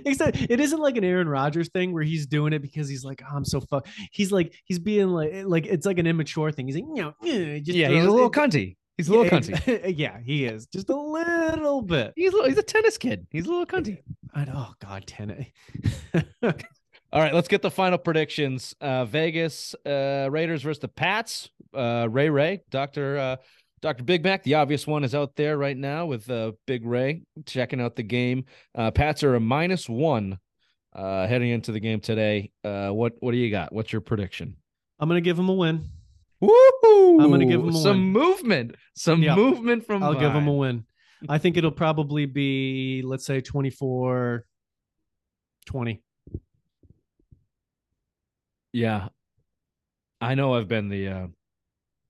Except it isn't like an Aaron Rodgers thing where he's doing it because he's like, oh, I'm so fuck. He's like, he's being like, like it's like an immature thing. He's like, you know, eh, just yeah, he's a little it- cunty. He's a little Yeah, cunty. yeah, he is just a little bit. He's a, little- he's a tennis kid. He's a little cunty. I, oh God, ten. All right, let's get the final predictions. Uh, Vegas uh, Raiders versus the Pats. Uh, Ray Ray, Doctor uh, Doctor Big Mac. The obvious one is out there right now with uh, Big Ray checking out the game. Uh, Pats are a minus one uh, heading into the game today. Uh, what what do you got? What's your prediction? I'm gonna give him a win. Woo! I'm gonna give him a some win. movement. Some Yeah. movement from. I'll give him a win. I think it'll probably be, let's say, 24 20. Yeah, I know. I've been the uh,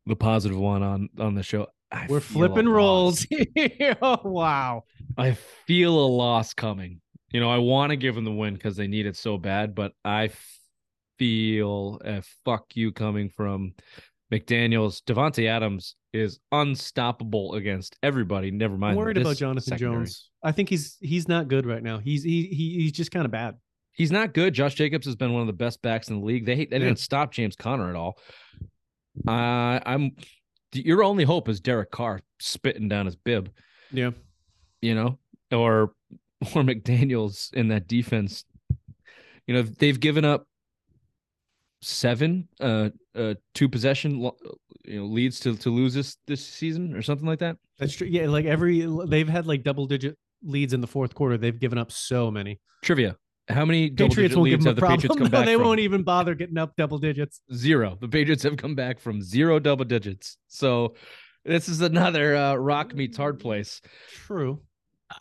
the positive one on on the show. I We're flipping roles. oh, wow. I feel a loss coming. You know, I want to give them the win because they need it so bad, but I feel a fuck you coming from McDaniels. Davante Adams is unstoppable against everybody. Never mind. I'm worried about Jonathan secondary. Jones. I think he's he's not good right now. He's he, he he's just kind of bad. He's not good. Josh Jacobs has been one of the best backs in the league. They they didn't stop James Conner at all. Uh, I'm your only hope is Derek Carr spitting down his bib. Yeah. you know, or or McDaniel's in that defense. You know, they've given up seven uh, uh, two possession you know leads to to lose this this season or something like that. That's true. Yeah, like every they've had like double digit leads in the fourth quarter. They've given up so many. Trivia: How many Patriots won't give them a the problem. Patriots come No, back they from? won't even bother getting up double digits. Zero. The Patriots have come back from zero double digits. So this is another uh, rock meets hard place. True.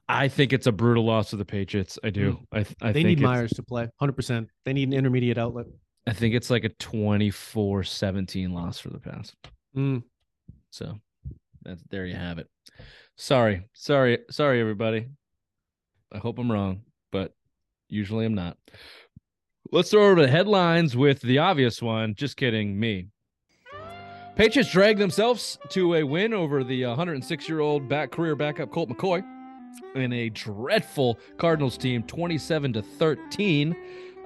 I think it's a brutal loss to the Patriots. I do. I, th- I They think need it's- Meyers to play 100%. They need an intermediate outlet. I think it's like a 24-17 loss for the Pats. Mm. So that's there you have it. Sorry, sorry, sorry, everybody. I hope I'm wrong, but usually I'm not. Let's throw over the headlines with the obvious one. Just kidding, me. Patriots drag themselves to a win over the 106 year old back career backup Colt McCoy in a dreadful Cardinals team, 27 to 13.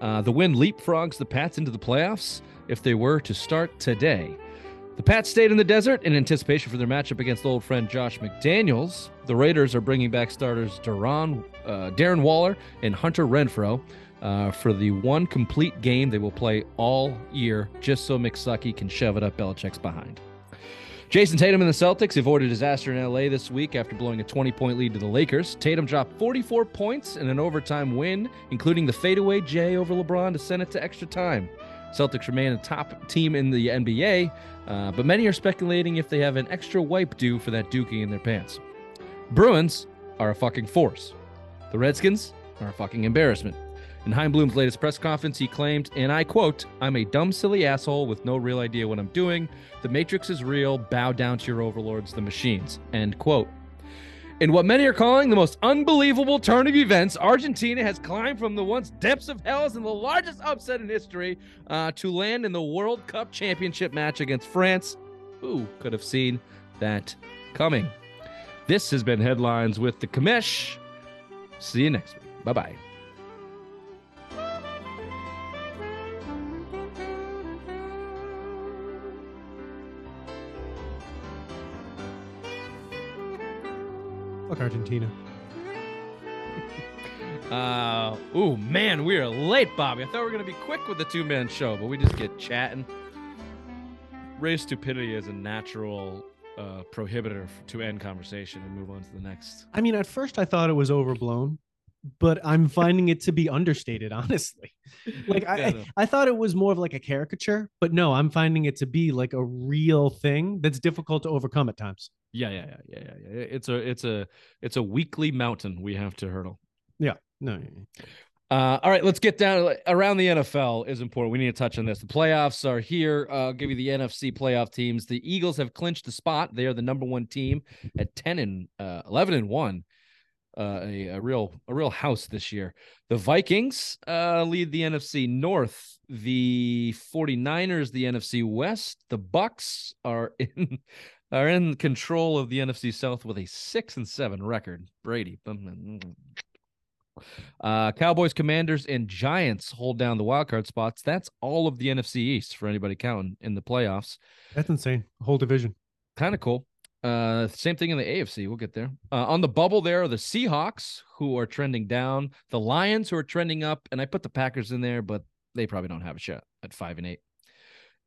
Uh, the win leapfrogs the Pats into the playoffs if they were to start today. The Pats stayed in the desert in anticipation for their matchup against old friend Josh McDaniels. The Raiders are bringing back starters Duran, uh, Darren Waller and Hunter Renfro uh, for the one complete game they will play all year, just so McSucky can shove it up Belichick's behind. Jayson Tatum and the Celtics avoided disaster in LA this week after blowing a 20 point lead to the Lakers. Tatum dropped 44 points in an overtime win, including the fadeaway J over LeBron to send it to extra time. Celtics remain a top team in the NBA, uh, but many are speculating if they have an extra wipe due for that dookie in their pants. Bruins are a fucking force. The Redskins are a fucking embarrassment. In Heimblum's latest press conference, he claimed, and I quote, I'm a dumb, silly asshole with no real idea what I'm doing. The Matrix is real. Bow down to your overlords, the machines. End quote. In what many are calling the most unbelievable turn of events, Argentina has climbed from the once depths of hell in the largest upset in history uh, to land in the World Cup Championship match against France. Who could have seen that coming? This has been Headlines with the Commish. See you next week. Bye bye. Fuck Argentina. Uh, ooh, man, we are late, Bobby. I thought we were going to be quick with the two man show, but we just get chatting. Race stupidity is a natural uh, prohibitor to end conversation and move on to the next. I mean, at first I thought it was overblown, but I'm finding it to be understated, honestly. Like I, Yeah, no. I, I thought it was more of like a caricature, but no, I'm finding it to be like a real thing that's difficult to overcome at times. Yeah, yeah, yeah, yeah, yeah, yeah. It's a, it's a, it's a weekly mountain we have to hurdle. Yeah. No, Uh, all right, let's get down around the NFL is important. We need to touch on this. The playoffs are here. Uh, I'll give you the NFC playoff teams. The Eagles have clinched the spot. They are the number one team at 10 and uh, 11 and 1. Uh, a, a real a real house this year. The Vikings uh, lead the NFC North. The 49ers the NFC West. The Bucks are in are in control of the NFC South with a 6 and 7 record. Brady. Uh, Cowboys, Commanders, and Giants hold down the wild card spots. That's all of the NFC East for anybody counting in the playoffs. that's insane. Whole division. Kind of cool. Uh, same thing in the AFC. We'll get there. Uh, on the bubble, there are the Seahawks who are trending down, the Lions who are trending up, and I put the Packers in there, but they probably don't have a shot at five and eight.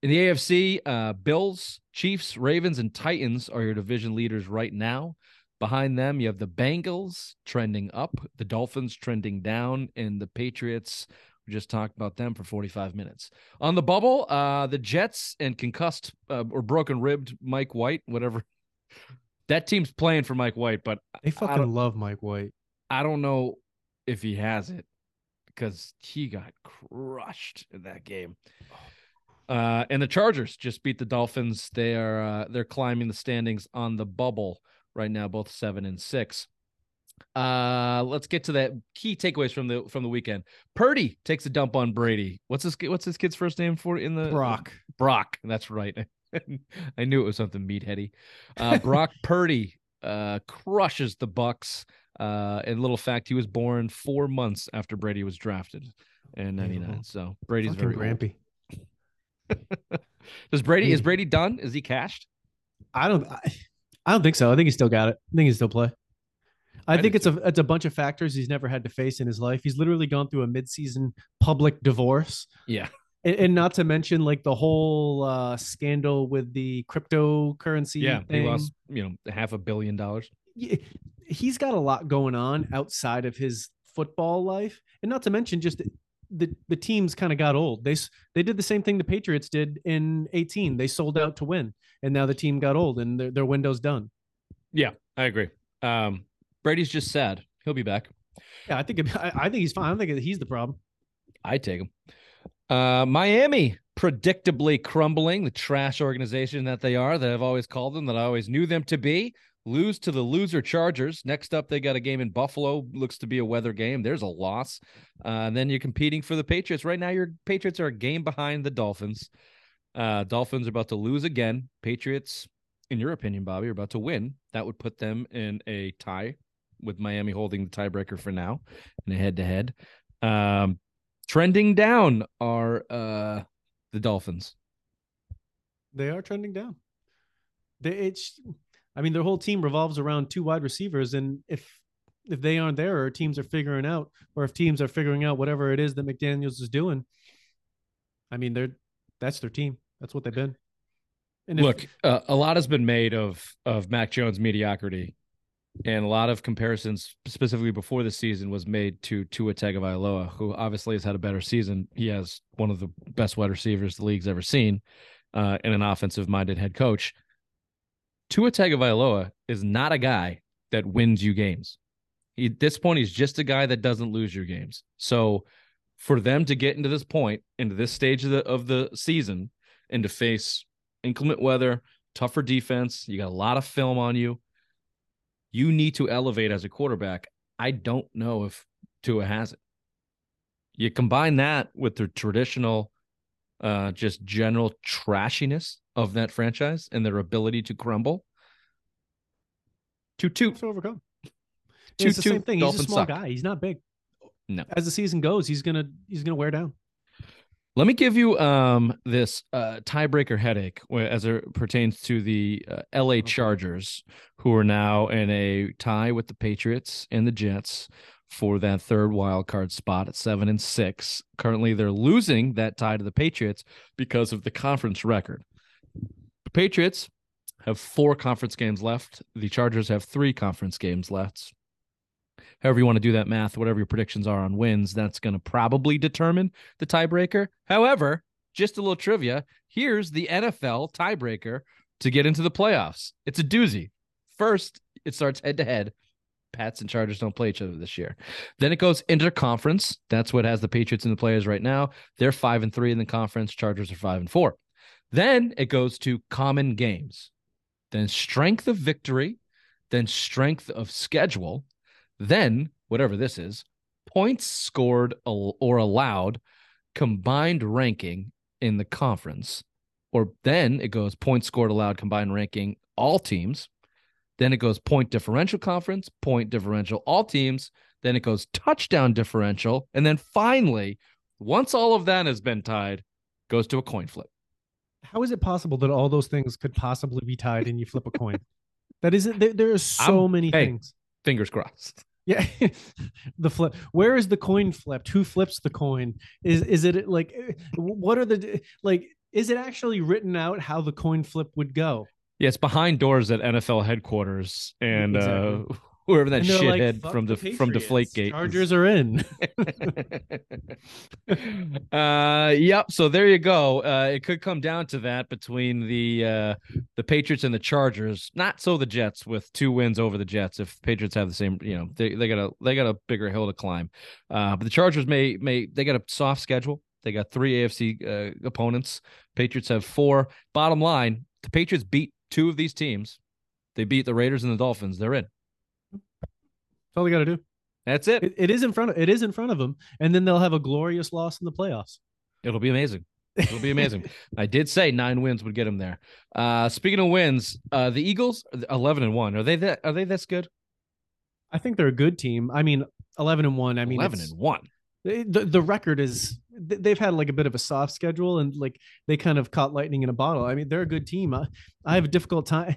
In the AFC, uh, Bills, Chiefs, Ravens, and Titans are your division leaders right now. Behind them, you have the Bengals trending up, the Dolphins trending down, and the Patriots. We just talked about them for 45 minutes. On the bubble, uh, the Jets and concussed uh, or broken ribbed Mike White, whatever. That team's playing for Mike White, but They fucking love Mike White. I don't know if he has it because he got crushed in that game. Uh, and the Chargers just beat the Dolphins. They are uh, they're climbing the standings on the bubble right now, both seven and six. Uh, let's get to that key takeaways from the from the weekend. Purdy takes a dump on Brady. What's his what's his kid's first name for in the Brock. Brock. That's right. I knew it was something meatheady. Uh, Brock Purdy uh, crushes the Bucks. Uh, and little fact, he was born four months after Brady was drafted in '99. So Brady's Fucking very old. grampy. Does Brady is. Brady done? Is he cashed? I don't. I, I don't think so. I think he still got it. I think he still play. I, I think it's a it's a bunch of factors he's never had to face in his life. He's literally gone through a midseason public divorce. Yeah. And, and not to mention like the whole uh, scandal with the cryptocurrency. Yeah, thing. he lost you know half a billion dollars. He's got a lot going on outside of his football life, and not to mention just the the teams kind of got old. They they did the same thing the Patriots did in 18. They sold out to win, and now the team got old and their their window's done. Yeah, I agree. Um, Brady's just sad. He'll be back. Yeah, I think it- I, I think he's fine. I don't think he's the problem. I take him. Uh, Miami predictably crumbling, the trash organization that they are, that I've always called them, that I always knew them to be. Lose to the loser Chargers. Next up, they got a game in Buffalo. Looks to be a weather game. There's a loss. Uh, and then you're competing for the Patriots. Right now, your Patriots are a game behind the Dolphins. Uh, Dolphins are about to lose again. Patriots, in your opinion, Bobby, are about to win. That would put them in a tie with Miami holding the tiebreaker for now in a head to head. Trending down are uh the Dolphins. They are trending down. They, it's, I mean, their whole team revolves around two wide receivers, and if if they aren't there, or teams are figuring out, or if teams are figuring out whatever it is that McDaniel's is doing, I mean, they're that's their team. That's what they've been. And if- Look, uh, a lot has been made of of Mac Jones' mediocrity, and a lot of comparisons, specifically before the season, was made to Tua Tagovailoa, who obviously has had a better season. He has one of the best wide receivers the league's ever seen, uh, and an offensive-minded head coach. Tua Tagovailoa is not a guy that wins you games. He, at this point, he's just a guy that doesn't lose your games. So, for them to get into this point, into this stage of the of the season, and to face inclement weather, tougher defense, you got a lot of film on you. You need to elevate as a quarterback. I don't know if Tua has it. You combine that with the traditional, uh, just general trashiness of that franchise and their ability to crumble. Two two to overcome. two it's the two. same thing. He's a small suck. guy. He's not big. No. As the season goes, he's gonna he's gonna wear down. Let me give you um this uh tiebreaker headache as it pertains to the uh, LA Chargers, who are now in a tie with the Patriots and the Jets for that third wild card spot at seven and six. Currently, they're losing that tie to the Patriots because of the conference record. The Patriots have four conference games left. The Chargers have three conference games left. However, you want to do that math, whatever your predictions are on wins, that's going to probably determine the tiebreaker. However, just a little trivia here's the NFL tiebreaker to get into the playoffs. It's a doozy. First, it starts head to head. Pats and Chargers don't play each other this year. Then it goes interconference. That's what has the Patriots and the players right now. They're five and three in the conference. Chargers are five and four. Then it goes to common games. Then strength of victory. Then strength of schedule. Then whatever this is, points scored or allowed, combined ranking in the conference. Or then it goes points scored allowed, combined ranking, all teams. Then it goes point differential conference, point differential, all teams. Then it goes touchdown differential. And then finally, once all of that has been tied, goes to a coin flip. How is it possible that all those things could possibly be tied and you flip a coin? That isn't there, there are so I'm- many hey. things. Fingers crossed. Yeah. the flip. Where is the coin flipped? Who flips the coin? Is is it like eh, what are the like is it actually written out how the coin flip would go? Yeah, it's behind doors at NFL headquarters and uh Exactly. whoever that they're like, shithead from the the from Patriots. Deflategate. Chargers are in. uh yep so there you go uh it could come down to that between the uh the patriots and the chargers not so the jets with two wins over the jets if patriots have the same you know they, they got a they got a bigger hill to climb uh but the chargers may may they got a soft schedule they got three afc uh, opponents patriots have four bottom line the patriots beat two of these teams they beat the raiders and the dolphins they're in That's all they got to do. that's it. It, it is in front of it is in front of them, and then they'll have a glorious loss in the playoffs. It'll be amazing. It'll be amazing. I did say nine wins would get them there. Uh, speaking of wins, uh, the Eagles eleven and one. Are they that? Are they this good? I think they're a good team. I mean, eleven and one. I mean, eleven and one. The the record is they've had like a bit of a soft schedule and like they kind of caught lightning in a bottle. I mean, they're a good team. I, I have a difficult time.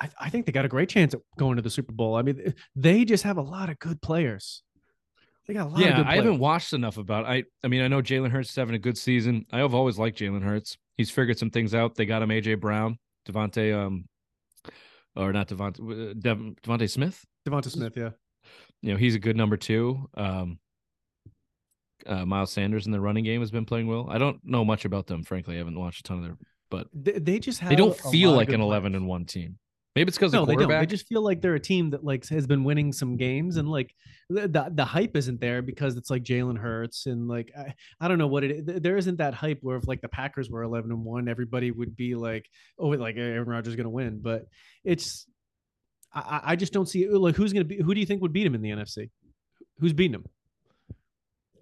I, I think they got a great chance at going to the Super Bowl. I mean, they just have a lot of good players. They got a lot yeah, of good I haven't watched enough about. I I mean, I know Jalen Hurts is having a good season. I have always liked Jalen Hurts. He's figured some things out. They got him AJ Brown, Devontae, um, or not Devontae, uh, Dev, DeVonta Smith. Devonta Smith, yeah. You know, he's a good number two. Um, uh, Miles Sanders in the running game has been playing well. I don't know much about them, frankly. I haven't watched a ton of their, but They, they just have they don't feel like an eleven players. and one team. Maybe it's because No, of they don't. They just feel like they're a team that like has been winning some games, and like the the, hype isn't there because it's like Jalen Hurts and like I, I don't know what it is. There isn't that hype where if like the Packers were eleven and one, everybody would be like, oh, like Aaron Rodgers is gonna win. But it's I, I- I just don't see like who's gonna be. Who do you think would beat him in the NFC? Who's beating him?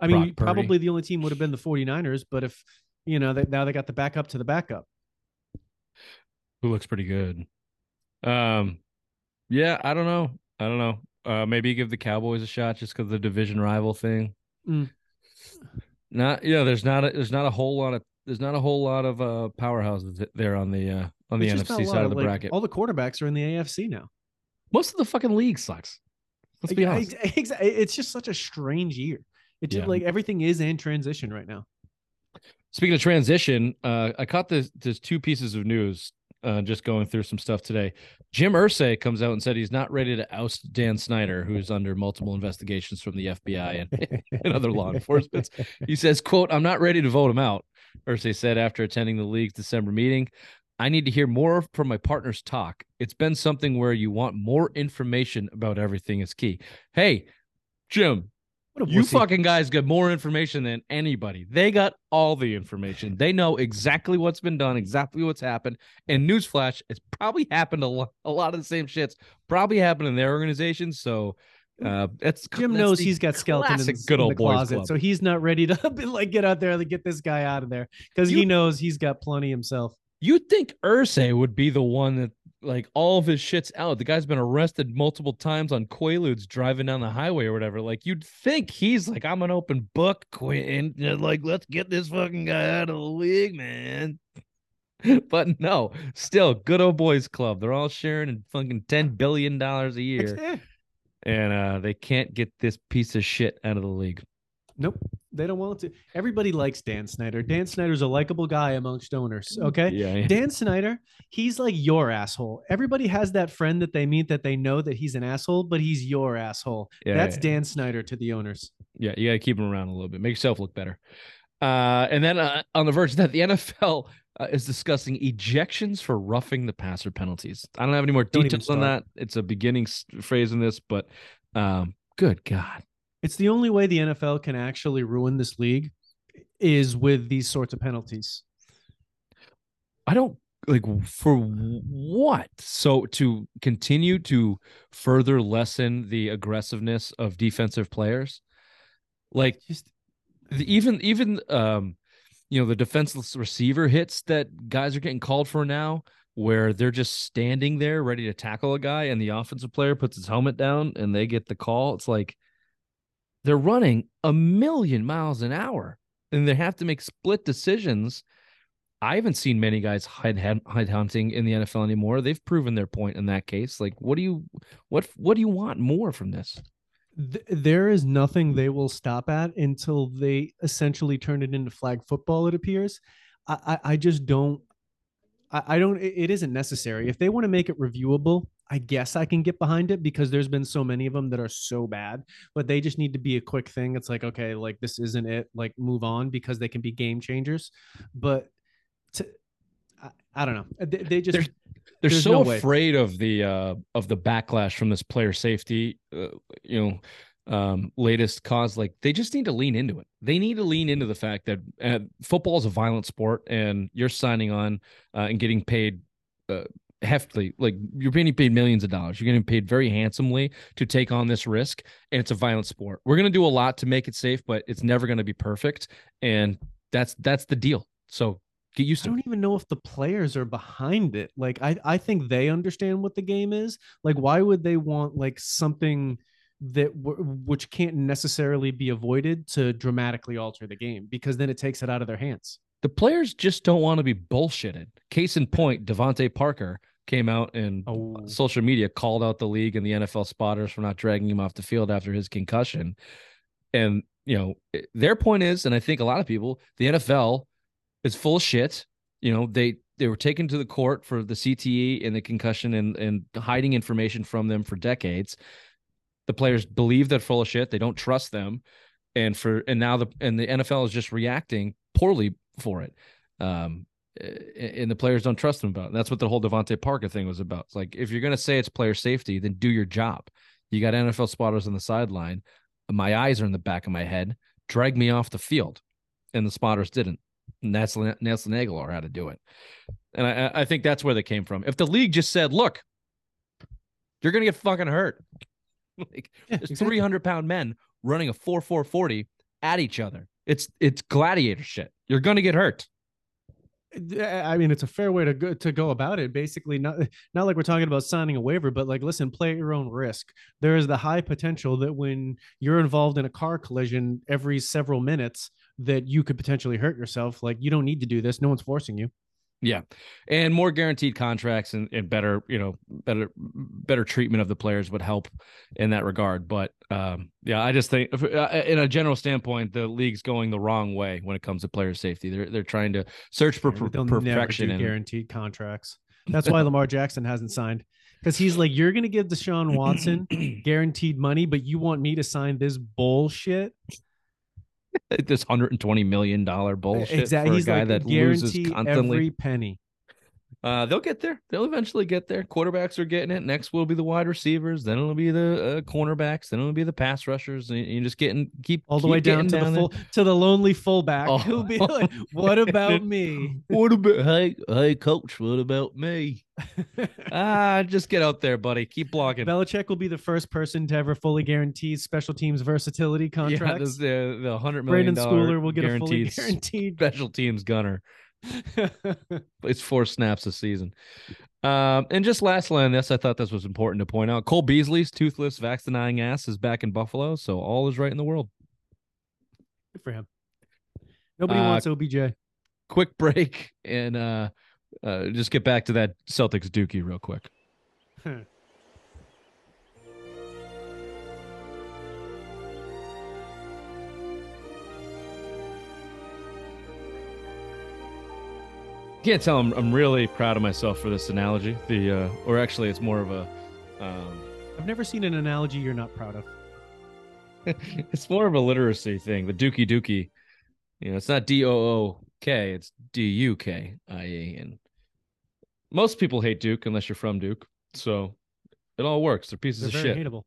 I mean, probably the only team would have been the 49ers, but if you know they, now they got the backup to the backup. who looks pretty good. Um, yeah, I don't know. I don't know. Uh, maybe give the Cowboys a shot just because the division rival thing. Mm. Not, yeah. There's not a, there's not a whole lot of there's not a whole lot of uh powerhouses there on the uh on the It's just not a NFC side of the like, bracket. All the quarterbacks are in the AFC now. Most of the fucking league sucks. Let's be honest. It's just such a strange year. It just Yeah. like everything is in transition right now. Speaking of transition, uh, I caught this there's two pieces of news. Uh, just going through some stuff today. Jim Irsay comes out and said he's not ready to oust Dan Snyder, who's under multiple investigations from the FBI and, and other law enforcement. He says, "quote I'm not ready to vote him out." Irsay said after attending the league's December meeting, "I need to hear more from my partners talk. It's been something where you want more information about everything is key." Hey, Jim, you wussy. fucking guys got more information than anybody. They got all the information. They know exactly what's been done, exactly what's happened. And newsflash, it's probably happened a lot. A lot of the same shits probably happened in their organization. So uh, that's Jim that's knows he's got skeletons in, good in old the boys closet, club. so he's not ready to like get out there and get this guy out of there because he knows he's got plenty himself. You'd think Irsay would be the one that like all of his shit's out. The guy's been arrested multiple times on Quaaludes driving down the highway or whatever. Like you'd think he's like, I'm an open book, Quinn. Like, let's get this fucking guy out of the league, man. But no, still good old boys club. They're all sharing and fucking ten billion dollars a year, and uh, they can't get this piece of shit out of the league. Nope, they don't want to. Everybody likes Dan Snyder. Dan Snyder's a likable guy amongst owners. Okay, Yeah, Dan Snyder, he's like your asshole. Everybody has that friend that they meet that they know that he's an asshole, but he's your asshole. Yeah, That's yeah. Dan Snyder to the owners. Yeah, you got to keep him around a little bit. Make yourself look better. Uh, and then uh, on the verge of that, the NFL uh, is discussing ejections for roughing the passer penalties. I don't have any more details on that. It's a beginning phrase in this, but um, good God. It's the only way the NFL can actually ruin this league is with these sorts of penalties. I don't like for what? So to continue to further lessen the aggressiveness of defensive players, like Just the, even even um you know the defenseless receiver hits that guys are getting called for now where they're just standing there ready to tackle a guy and the offensive player puts his helmet down and they get the call it's like they're running a million miles an hour and they have to make split decisions i haven't seen many guys hide hide hunting in the nfl anymore they've proven their point in that case like what do you what what do you want more from this there is nothing they will stop at until they essentially turn it into flag football. It appears. I I, I just don't. I, I don't. It, it isn't necessary. If they want to make it reviewable, I guess I can get behind it because there's been so many of them that are so bad. But they just need to be a quick thing. It's like okay, like this isn't it. Like move on because they can be game changers. But to, I, I don't know. They, they just There's- they're so no afraid of the uh of the backlash from this player safety uh, you know um latest cause like they just need to lean into it they need to lean into the fact that uh, football is a violent sport and you're signing on uh, and getting paid uh, heftily like you're being paid millions of dollars you're getting paid very handsomely to take on this risk and it's a violent sport we're going to do a lot to make it safe but it's never going to be perfect and that's that's the deal so get used to it don't even know if the players are behind it. Like I, I think they understand what the game is. Like why would they want like something that w- which can't necessarily be avoided to dramatically alter the game because then it takes it out of their hands. The players just don't want to be bullshitted. Case in point, DeVante Parker came out and Oh, social media called out the league and the NFL spotters for not dragging him off the field after his concussion. And you know, eh, their point is, and I think a lot of people, the NFL is full of shit. You know, they they were taken to the court for the CTE and the concussion and and hiding information from them for decades. The players believe they're full of shit. They don't trust them, and for and now the and the NFL is just reacting poorly for it. Um, and the players don't trust them about. It. And that's what the whole DeVante Parker thing was about. It's like if you're gonna say it's player safety, then do your job. You got NFL spotters on the sideline. My eyes are in the back of my head. Drag me off the field, and the spotters didn't. Nelson, Nelson Agholor had to do it. And I, I think that's where they came from. If the league just said, look, you're going to get fucking hurt. like, yeah, there's exactly. 300 pound men running a 4 4 40 at each other. It's it's gladiator shit. You're going to get hurt. I mean, it's a fair way to go to go about it. Basically, not not like we're talking about signing a waiver, but like, listen, play at your own risk. There is the high potential that when you're involved in a car collision every several minutes, that you could potentially hurt yourself. Like you don't need to do this. No one's forcing you. Yeah. And more guaranteed contracts and, and better, you know, better better treatment of the players would help in that regard. But um, yeah, I just think uh, in a general standpoint, the league's going the wrong way when it comes to player safety. They're they're trying to search for per- perfection and guaranteed contracts. That's why Lamar Jackson hasn't signed because he's like, you're going to give Deshaun Watson guaranteed money, but you want me to sign this bullshit? this hundred and twenty million dollar bullshit exactly. for a He's guy like, that loses constantly. Every penny. Uh, they'll get there. They'll eventually get there. Quarterbacks are getting it. Next will be the wide receivers. Then it'll be the uh, cornerbacks. Then it'll be the pass rushers. And you just getting keep all the keep way down to down the full to the lonely fullback. Oh. Who'll be like, "What about me? what about hey hey coach? What about me? ah, just get out there, buddy. Keep blocking. Belichick will be the first person to ever fully guarantee special teams versatility contracts. Yeah, the the hundred million. Brenden Schooler will get a fully guaranteed special teams gunner. it's four snaps a season. Um, and just lastly on this, I thought this was important to point out. Cole Beasley's toothless, vax denying ass is back in Buffalo, so all is right in the world. Good for him. Nobody uh, wants OBJ. Quick break and uh, uh, just get back to that Celtics Dookie real quick. Can't tell I'm, I'm really proud of myself for this analogy. The uh, or actually, it's more of a. Um, I've never seen an analogy you're not proud of. it's more of a literacy thing. The Dookie Dookie, you know, it's not D O O K, it's D U K I E, And most people hate Duke unless you're from Duke, so it all works. They're pieces They're of shit. Hateable.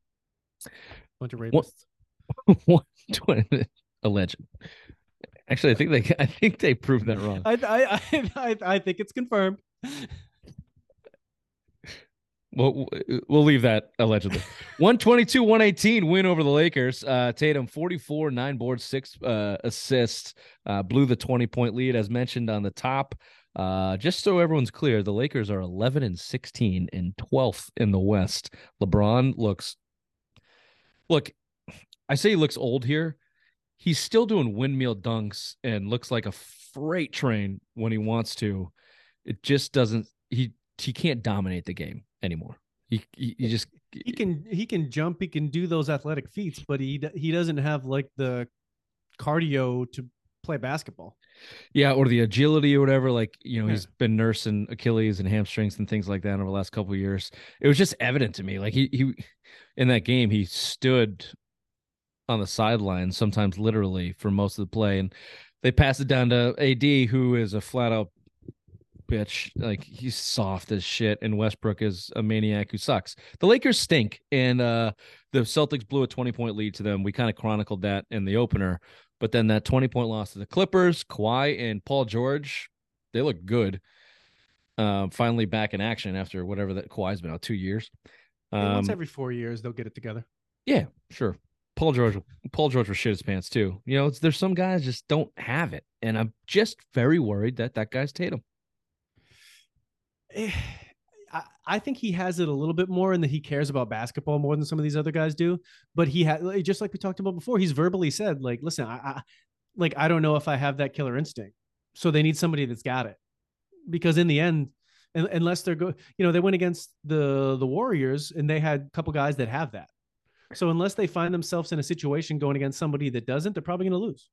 Bunch of rapists. What? a legend. Actually, I think they I think they proved that wrong. I I I, I think it's confirmed. Well, we'll leave that allegedly. 122 118 win over the Lakers. Uh, Tatum 44, nine boards, six uh, assists, uh, blew the 20 point lead as mentioned on the top. Uh, just so everyone's clear, the Lakers are 11 and 16 and 12th in the West. LeBron looks, look, I say he looks old here he's still doing windmill dunks and looks like a freight train when he wants to. It just doesn't. He he can't dominate the game anymore. He he, he just he can he can jump. He can do those athletic feats, but he he doesn't have like the cardio to play basketball. Yeah, or the agility or whatever. Like you know, yeah. he's been nursing Achilles and hamstrings and things like that over the last couple years. It was just evident to me. Like he he in that game, he stood on the sideline, sometimes literally for most of the play. And they pass it down to AD, who is a flat out bitch. Like he's soft as shit, and Westbrook is a maniac who sucks. The Lakers stink, and uh, the Celtics blew a 20 point lead to them. We kind of chronicled that in the opener, but then that 20 point loss to the Clippers, Kawhi and Paul George, they look good. Um, finally back in action after whatever that Kawhi's been out two years. Um, once every four years, they'll get it together. Yeah, sure. Paul George, Paul George will shit his pants too. You know, there's some guys just don't have it, and I'm just very worried that that guy's Tatum. Eh, I, think he has it a little bit more, and that he cares about basketball more than some of these other guys do. But he had just like we talked about before. He's verbally said, like, "Listen, I, I like I don't know if I have that killer instinct." So they need somebody that's got it, because in the end, unless they're go, you know, they went against the the Warriors and they had a couple guys that have that So unless they find themselves in a situation going against somebody that doesn't, they're probably going to lose,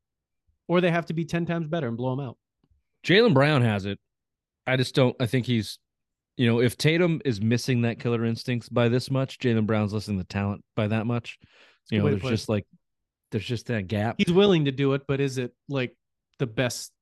or they have to be ten times better and blow them out. Jaylen Brown has it. I just don't. I think he's, you know, if Tatum is missing that killer instincts by this much, Jaylen Brown's missing the talent by that much. You know, there's just like, there's just that gap. He's willing to do it, but is it like the best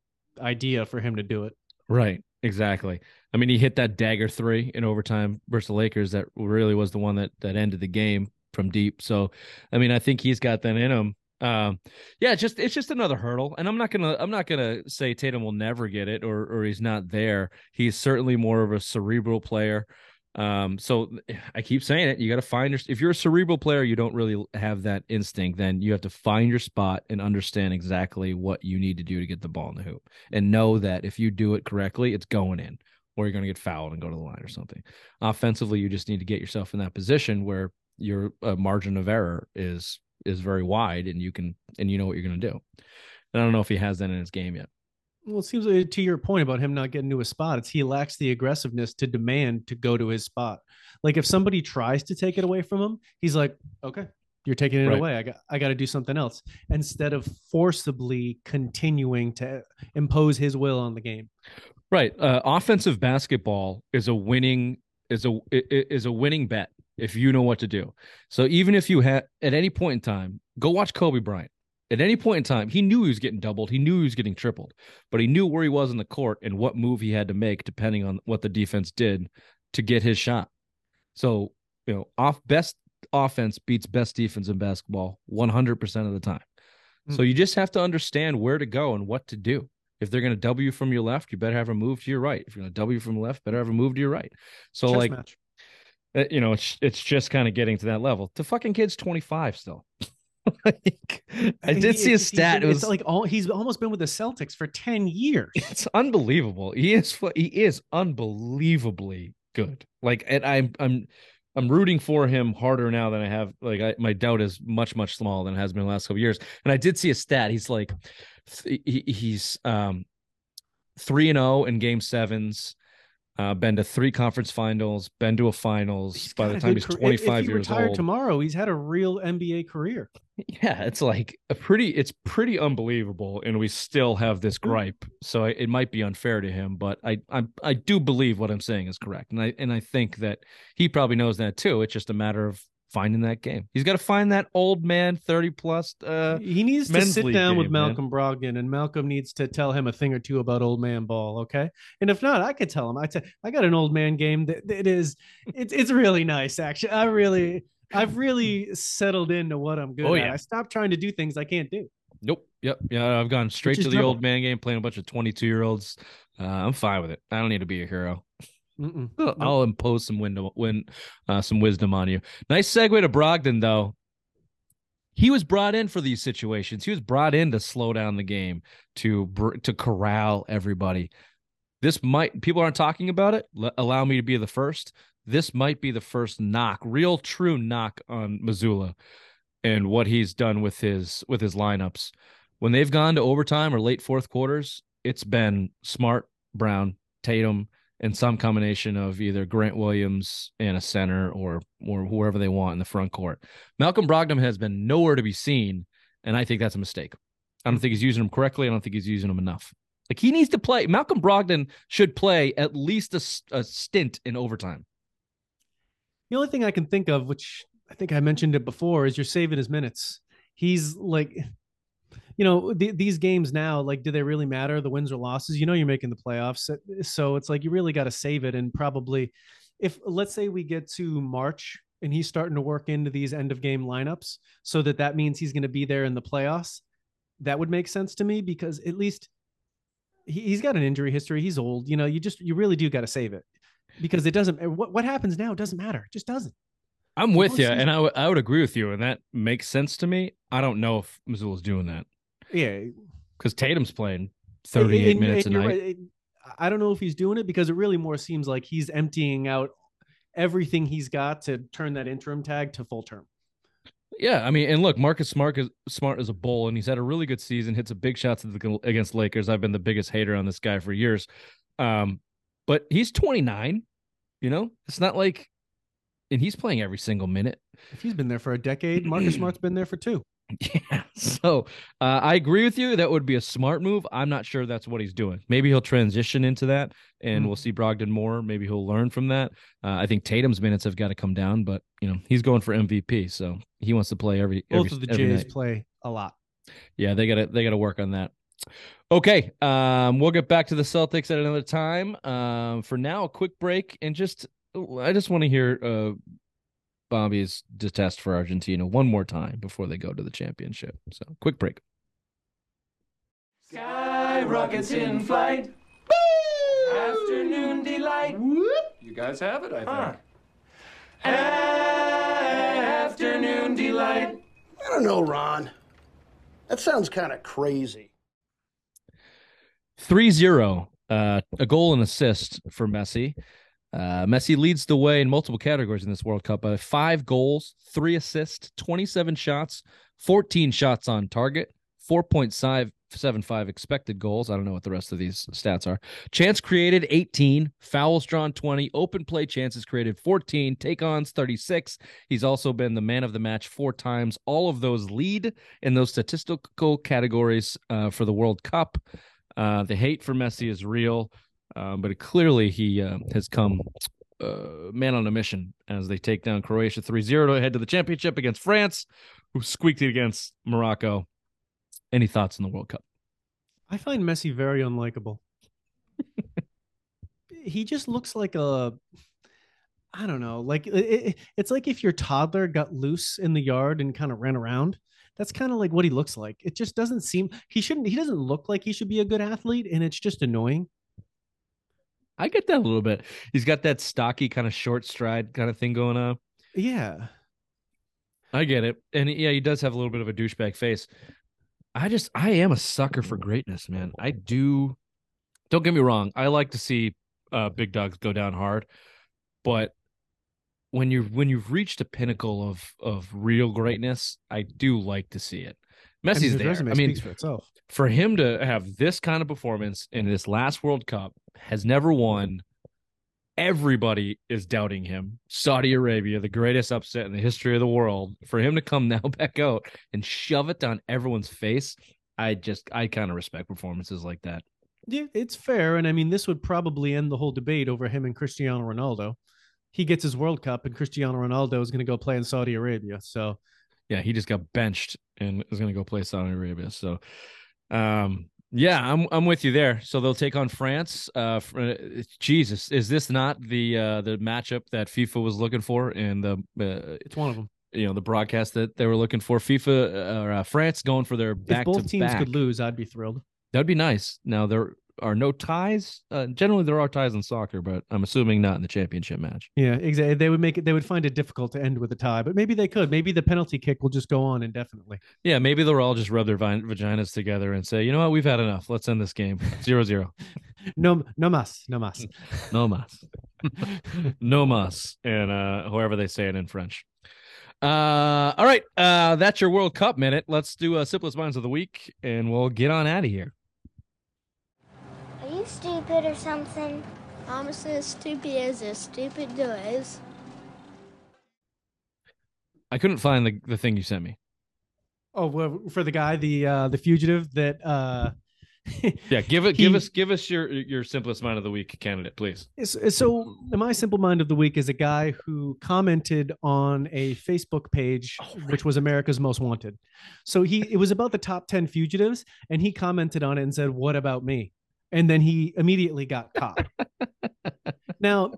idea for him to do it? Right. Exactly. I mean, he hit that dagger three in overtime versus the Lakers. That really was the one that that ended the game from deep. So, I mean, I think he's got that in him. Um, yeah, just it's just another hurdle, and I'm not gonna I'm not gonna say Tatum will never get it or or he's not there. He's certainly more of a cerebral player. Um, so I keep saying it. You got to find your. If you're a cerebral player, you don't really have that instinct. Then you have to find your spot and understand exactly what you need to do to get the ball in the hoop, and know that if you do it correctly, it's going in, or you're going to get fouled and go to the line or something. Offensively, you just need to get yourself in that position where your uh, margin of error is is very wide and you can and you know what you're going to do. And I don't know if he has that in his game yet. Well, it seems like to your point about him not getting to a spot, it's he lacks the aggressiveness to demand to go to his spot. Like if somebody tries to take it away from him, he's like, "Okay, you're taking it right. away. I got I got to do something else." Instead of forcibly continuing to impose his will on the game. Right. Uh, offensive basketball is a winning is a is a winning bet if you know what to do. So even if you had at any point in time, go watch Kobe Bryant. At any point in time, he knew he was getting doubled. He knew he was getting tripled, but he knew where he was in the court and what move he had to make depending on what the defense did to get his shot. So, you know, off best offense beats best defense in basketball 100% of the time. Mm-hmm. So you just have to understand where to go and what to do. If they're going to W from your left, you better have a move to your right. If you're going to W from the left, better have a move to your right. So Chess like match. Uh, you know, it's it's just kind of getting to that level. The fucking kid's 25 still. like, I did see a stat. it was like all he's almost been with the Celtics for 10 years. It's unbelievable. He is he is unbelievably good. Like, and I'm I'm I'm rooting for him harder now than I have. Like, I, my doubt is much much smaller than it has been the last couple years. And I did see a stat. He's like, he, he's um three and zero oh in game sevens. Uh, been to three conference finals, been to a finals. He's By the time he's 25 if, if he years retired old, tomorrow, he's had a real NBA career. Yeah, it's like a pretty, it's pretty unbelievable, and we still have this mm. gripe. So it might be unfair to him, but I, I, I do believe what I'm saying is correct, and I, and I think that he probably knows that too. It's just a matter of finding that game. He's got to find that old man, 30 plus. Uh, he needs to sit down game, with Malcolm man. Brogdon, and Malcolm needs to tell him a thing or two about old man ball. Okay. And if not, I could tell him. I, t- I got an old man game that, that is, it's, it's really nice, actually. I really, I've really settled into what I'm good oh, at. Yeah. I stopped trying to do things I can't do. Nope. Yep. Yeah. I've gone straight to the old man game, playing a bunch of 22 year olds. Uh, I'm fine with it. I don't need to be a hero. Mm-mm. I'll impose some window, win, uh, some wisdom on you. Nice segue to Brogdon, though. He was brought in for these situations. He was brought in to slow down the game, to to corral everybody. This might people aren't talking about it. L- allow me to be the first. This might be the first knock, real true knock on Mazzulla, and what he's done with his with his lineups. When they've gone to overtime or late fourth quarters, it's been Smart, Brown, Tatum, and some combination of either Grant Williams and a center or or whoever they want in the front court. Malcolm Brogdon has been nowhere to be seen, and I think that's a mistake. I don't think he's using him correctly. I don't think he's using him enough. Like he needs to play. Malcolm Brogdon should play at least a, a stint in overtime. The only thing I can think of, which I think I mentioned it before, is you're saving his minutes. He's like you know th- these games now like do they really matter the wins or losses? You know you're making the playoffs eh, so it's like you really got to save it and probably if let's say we get to march and he's starting to work into these end of game lineups so that that means he's going to be there in the playoffs that would make sense to me because at least he, he's got an injury history he's old you know you just you really do got to save it because it doesn't eh, what, what happens now doesn't matter it just doesn't I'm with you, and I, w- I would agree with you, and that makes sense to me. I don't know if Mazzulla's doing that. Yeah, because Tatum's playing 38 and, minutes and a night. Right. I don't know if he's doing it because it really more seems like he's emptying out everything he's got to turn that interim tag to full term. Yeah, I mean, and look, Marcus Smart is smart as a bull, and he's had a really good season. Hits a big shots against Lakers. I've been the biggest hater on this guy for years, um, but he's 29. You know, it's not like and he's playing every single minute. If he's been there for a decade, Marcus Smart's been there for two. Yeah. So uh, I agree with you. That would be a smart move. I'm not sure that's what he's doing. Maybe he'll transition into that and Mm. we'll see Brogdon more. Maybe he'll learn from that. Uh, I think Tatum's minutes have got to come down, but you know, he's going for MVP. So he wants to play every, every Both of the Jays play a lot. Yeah, they gotta they gotta work on that. Okay. Um, we'll get back to the Celtics at another time. Um, for now, a quick break and just I just want to hear uh Bobby's detest for Argentina one more time before they go to the championship. So quick break. Sky rockets in flight. Afternoon delight. You guys have it, I think. Afternoon delight. I don't know, Ron. That sounds kind of crazy. 3-0 uh, a goal and assist for messi uh, messi leads the way in multiple categories in this world cup by five goals three assists 27 shots 14 shots on target 4.75 expected goals. I don't know what the rest of these stats are. Chance created 18 fouls drawn 20 open play chances created 14 take-ons 36 he's also been the man of the match four times. All of those lead in those statistical categories uh, for the world cup. Uh, the hate for Messi is real, um, but clearly he uh, has come uh, man on a mission as they take down Croatia 3 0 to head to the championship against France, who squeaked it against Morocco. Any thoughts on the World Cup? I find Messi very unlikable. he just looks like a I don't know, like it- it's like if your toddler got loose in the yard and kind of ran around. That's kind of like what he looks like. It just doesn't seem he shouldn't he doesn't look like he should be a good athlete and it's just annoying. I get that a little bit. He's got that stocky kind of short stride kind of thing going on. Yeah. I get it. And yeah, he does have a little bit of a douchebag face. I just I am a sucker for greatness, man. I do don't get me wrong. I like to see uh big dogs go down hard, but when you're when you've reached a pinnacle of of real greatness, I do like to see it. I mean, Messi's there. I mean, for itself. for him to have this kind of performance in this last World Cup, has never won. Everybody is doubting him. Saudi Arabia, the greatest upset in the history of the world, for him to come now back out and shove it down everyone's face, I just I kind of respect performances like that. Yeah, it's fair. And I mean, this would probably end the whole debate over him and Cristiano Ronaldo. He gets his World Cup, and Cristiano Ronaldo is going to go play in Saudi Arabia. So, Yeah, he just got benched and is going to go play Saudi Arabia. So, um, yeah, I'm I'm with you there. So they'll take on France. Uh, uh, Jesus, is this not the uh the matchup that FIFA was looking for And the uh, it's one of them. you know the broadcast that they were looking for? FIFA uh, or uh, France going for their back. If both teams back. could lose, I'd be thrilled. That'd be nice. Now there are no ties. Uh, generally, there are ties in soccer, but I'm assuming not in the championship match. Yeah, exactly. They would make it. They would find it difficult to end with a tie, but maybe they could. Maybe the penalty kick will just go on indefinitely. Yeah, maybe they'll all just rub their vin- vaginas together and say, you know what, we've had enough. Let's end this game. Zero zero. No, no mas, no mas. No mas. no mas. And uh however they say it in French. Uh all right. Uh that's your World Cup minute. Let's do a simplest minds of the week and we'll get on out of here. Are you stupid or something? I'm as stupid as a stupid does. I couldn't find the, the thing you sent me. Oh, well, for the guy, the uh, the fugitive that uh, Yeah, give it give He- us give us your your simplest mind of the week candidate, please. So, my simple mind of the week is a guy who commented on a Facebook page, which was America's Most Wanted. So he it was about the top ten fugitives, and he commented on it and said, "What about me?" And then he immediately got caught. now,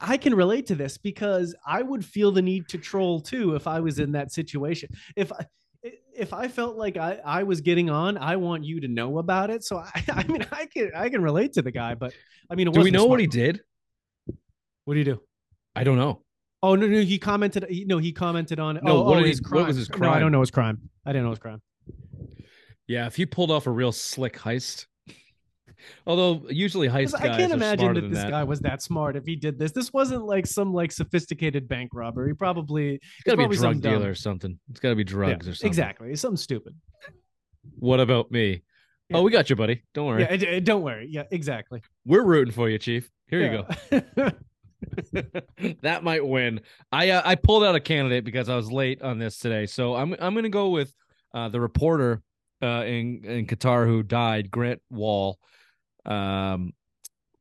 I can relate to this because I would feel the need to troll too if I was in that situation. If I if I felt like I, I was getting on, I want you to know about it. So I, I mean, I can I can relate to the guy, but I mean, Do we know what he did? What do you do? I don't know. Oh no, no, he commented. He, no, he commented on. No, oh, what oh, his what crime. was his No, I don't know his crime. I didn't know his crime. Yeah, if he pulled off a real slick heist. Although usually heist 'Cause I can't imagine that this that. guy was that smart if he did this. This wasn't like some like sophisticated bank robbery. He probably It's got to be a drug dumb. dealer or something. It's got to be drugs Yeah, or something. Exactly, something stupid. What about me? Yeah. Oh, we got you, buddy. Don't worry. Yeah, don't worry. Yeah, exactly. We're rooting for you, Chief. Here you go. that might win. I uh, I pulled out a candidate because I was late on this today, so I'm I'm going to go with uh, the reporter uh, in in Qatar who died, Grant Wahl. Um,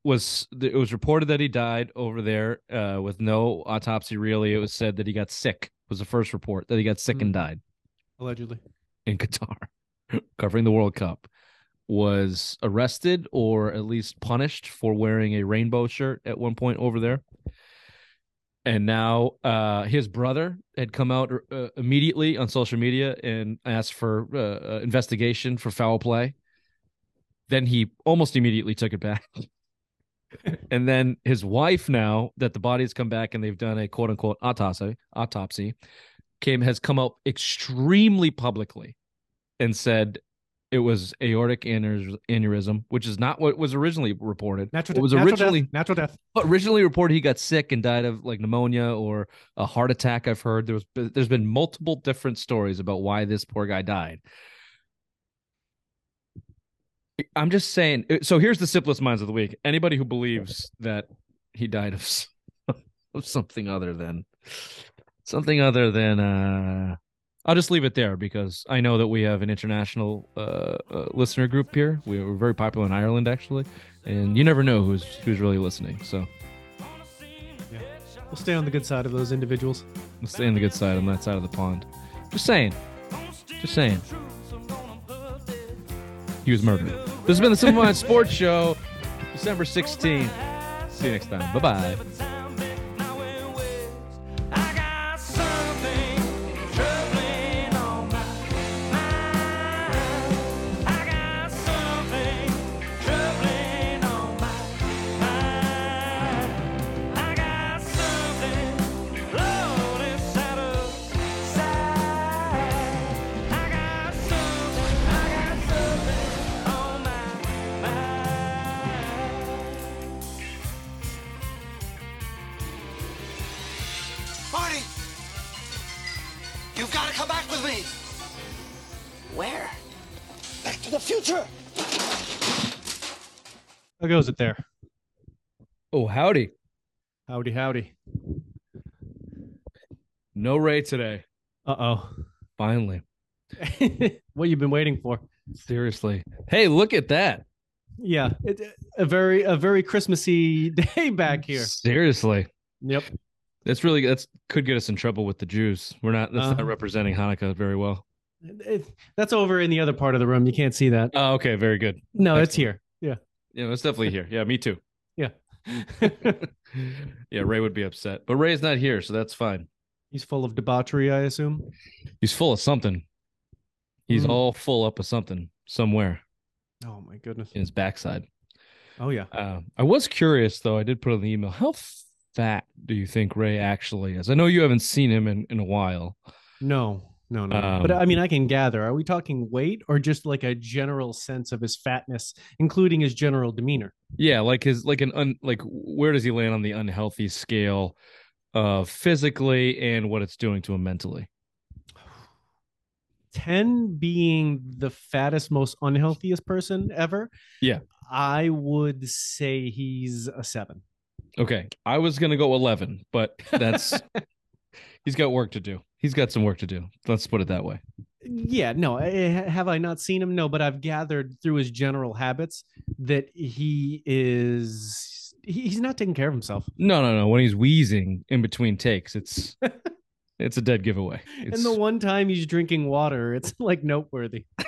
was it was reported that he died over there uh, with no autopsy. Really, it was said that he got sick. Was the first report that he got sick and Mm. died Allegedly. in Qatar, covering the World Cup. Was arrested or at least punished for wearing a rainbow shirt at one point over there. And now uh, his brother had come out uh, immediately on social media and asked for uh, uh, investigation for foul play. Then he almost immediately took it back. and then his wife, now that the body has come back and they've done a quote unquote autopsy, autopsy, came has come out extremely publicly and said it was aortic aneurys- aneurysm, which is not what was originally reported. Natural, It was natural originally death. Natural death. originally reported he got sick and died of like pneumonia or a heart attack. I've heard there was there's been multiple different stories about why this poor guy died. I'm just saying. uh, So here's the simplest minds of the week. Anybody who believes that he died of, of something other than something other than uh I'll just leave it there because I know that we have an international uh, uh listener group here. We were very popular in Ireland actually, and you never know who's who's really listening. So yeah. We'll stay on the good side of those individuals. We'll stay on the good side on that side of the pond. Just saying. Just saying. He was murdered. This has been the Simple Mind Sports Show, December 16th. See you next time. Bye bye. It there? Oh, howdy. Howdy, howdy. No Ray today. Uh oh. Finally. what you've been waiting for? Seriously. Hey, look at that. Yeah, it, a very a very Christmassy day back here. Seriously. Yep. That's really that's could get us in trouble with the Jews. We're not that's Uh-huh. not representing Hanukkah very well. It- that's over in the other part of the room. You can't see that. Oh, okay, very good. No, it's here. Yeah, it's definitely here. Yeah, me too. Yeah. yeah, Ray would be upset. But Ray's not here, so that's fine. He's full of debauchery, I assume. He's full of something. He's Mm. all full up of something somewhere Oh my goodness. in his backside. Oh yeah. Uh, I was curious though. I did put on the email. How fat do you think Ray actually is? I know you haven't seen him in, in a while. No, no, no. no. but Um, I mean, I can gather. Are we talking weight or just like a general sense of his fatness, including his general demeanor? Yeah, like his like an un like where does he land on the unhealthy scale of physically and what it's doing to him mentally? 10 being the fattest, most unhealthiest person ever. Yeah. I would say he's a seven. Okay, I was gonna go eleven, but that's he's got work to do. He's got some work to do. Let's put it that way. Yeah, no, eh, I- have I not seen him? No, but I've gathered through his general habits that he is he's not taking care of himself. No, no, no. When he's wheezing in between takes, it's it's a dead giveaway. It's And the one time he's drinking water, it's like noteworthy.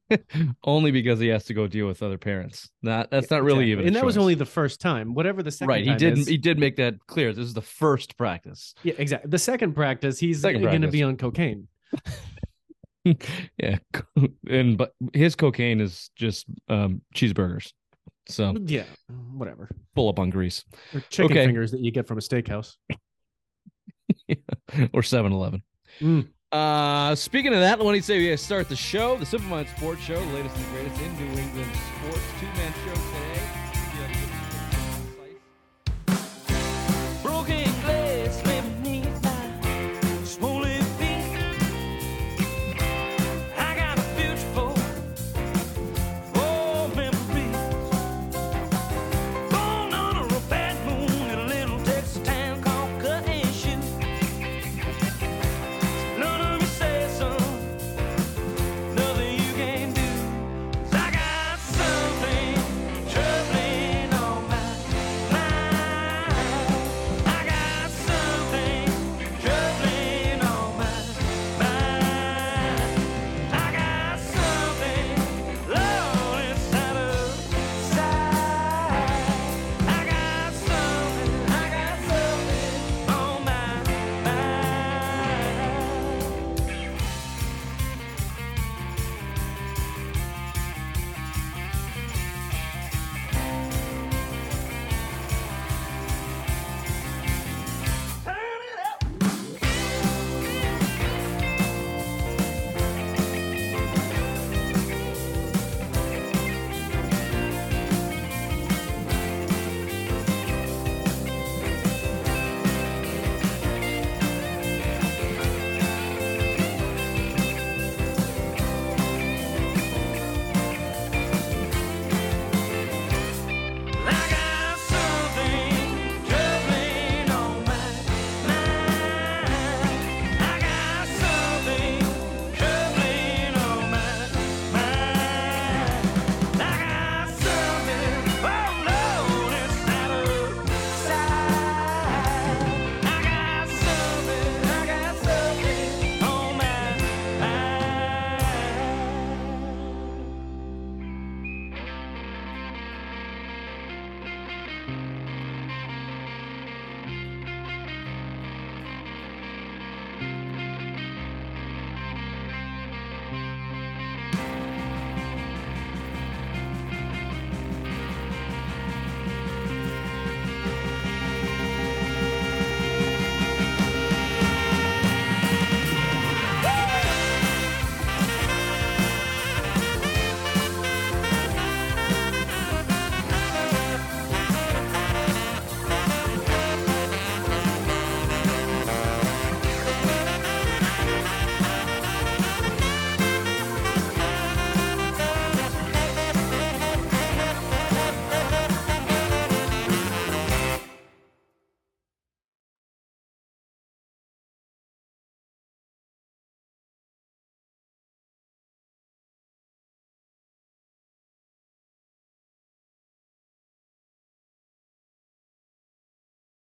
only because he has to go deal with other parents. Not that's not really Exactly. even. And that was only the first time. Whatever the second right. He did is- he did make that clear. This is the first practice. Yeah, exactly. The second practice, he's going to be on cocaine. yeah, and but his cocaine is just um cheeseburgers, so Yeah, whatever. full up on grease Or chicken Okay. fingers that you get from a steakhouse. or 7-Eleven. Mm. Uh, speaking of that, let me say we start the show, the Simple Mind Sports Show, the latest and greatest in New England sports, two man show today.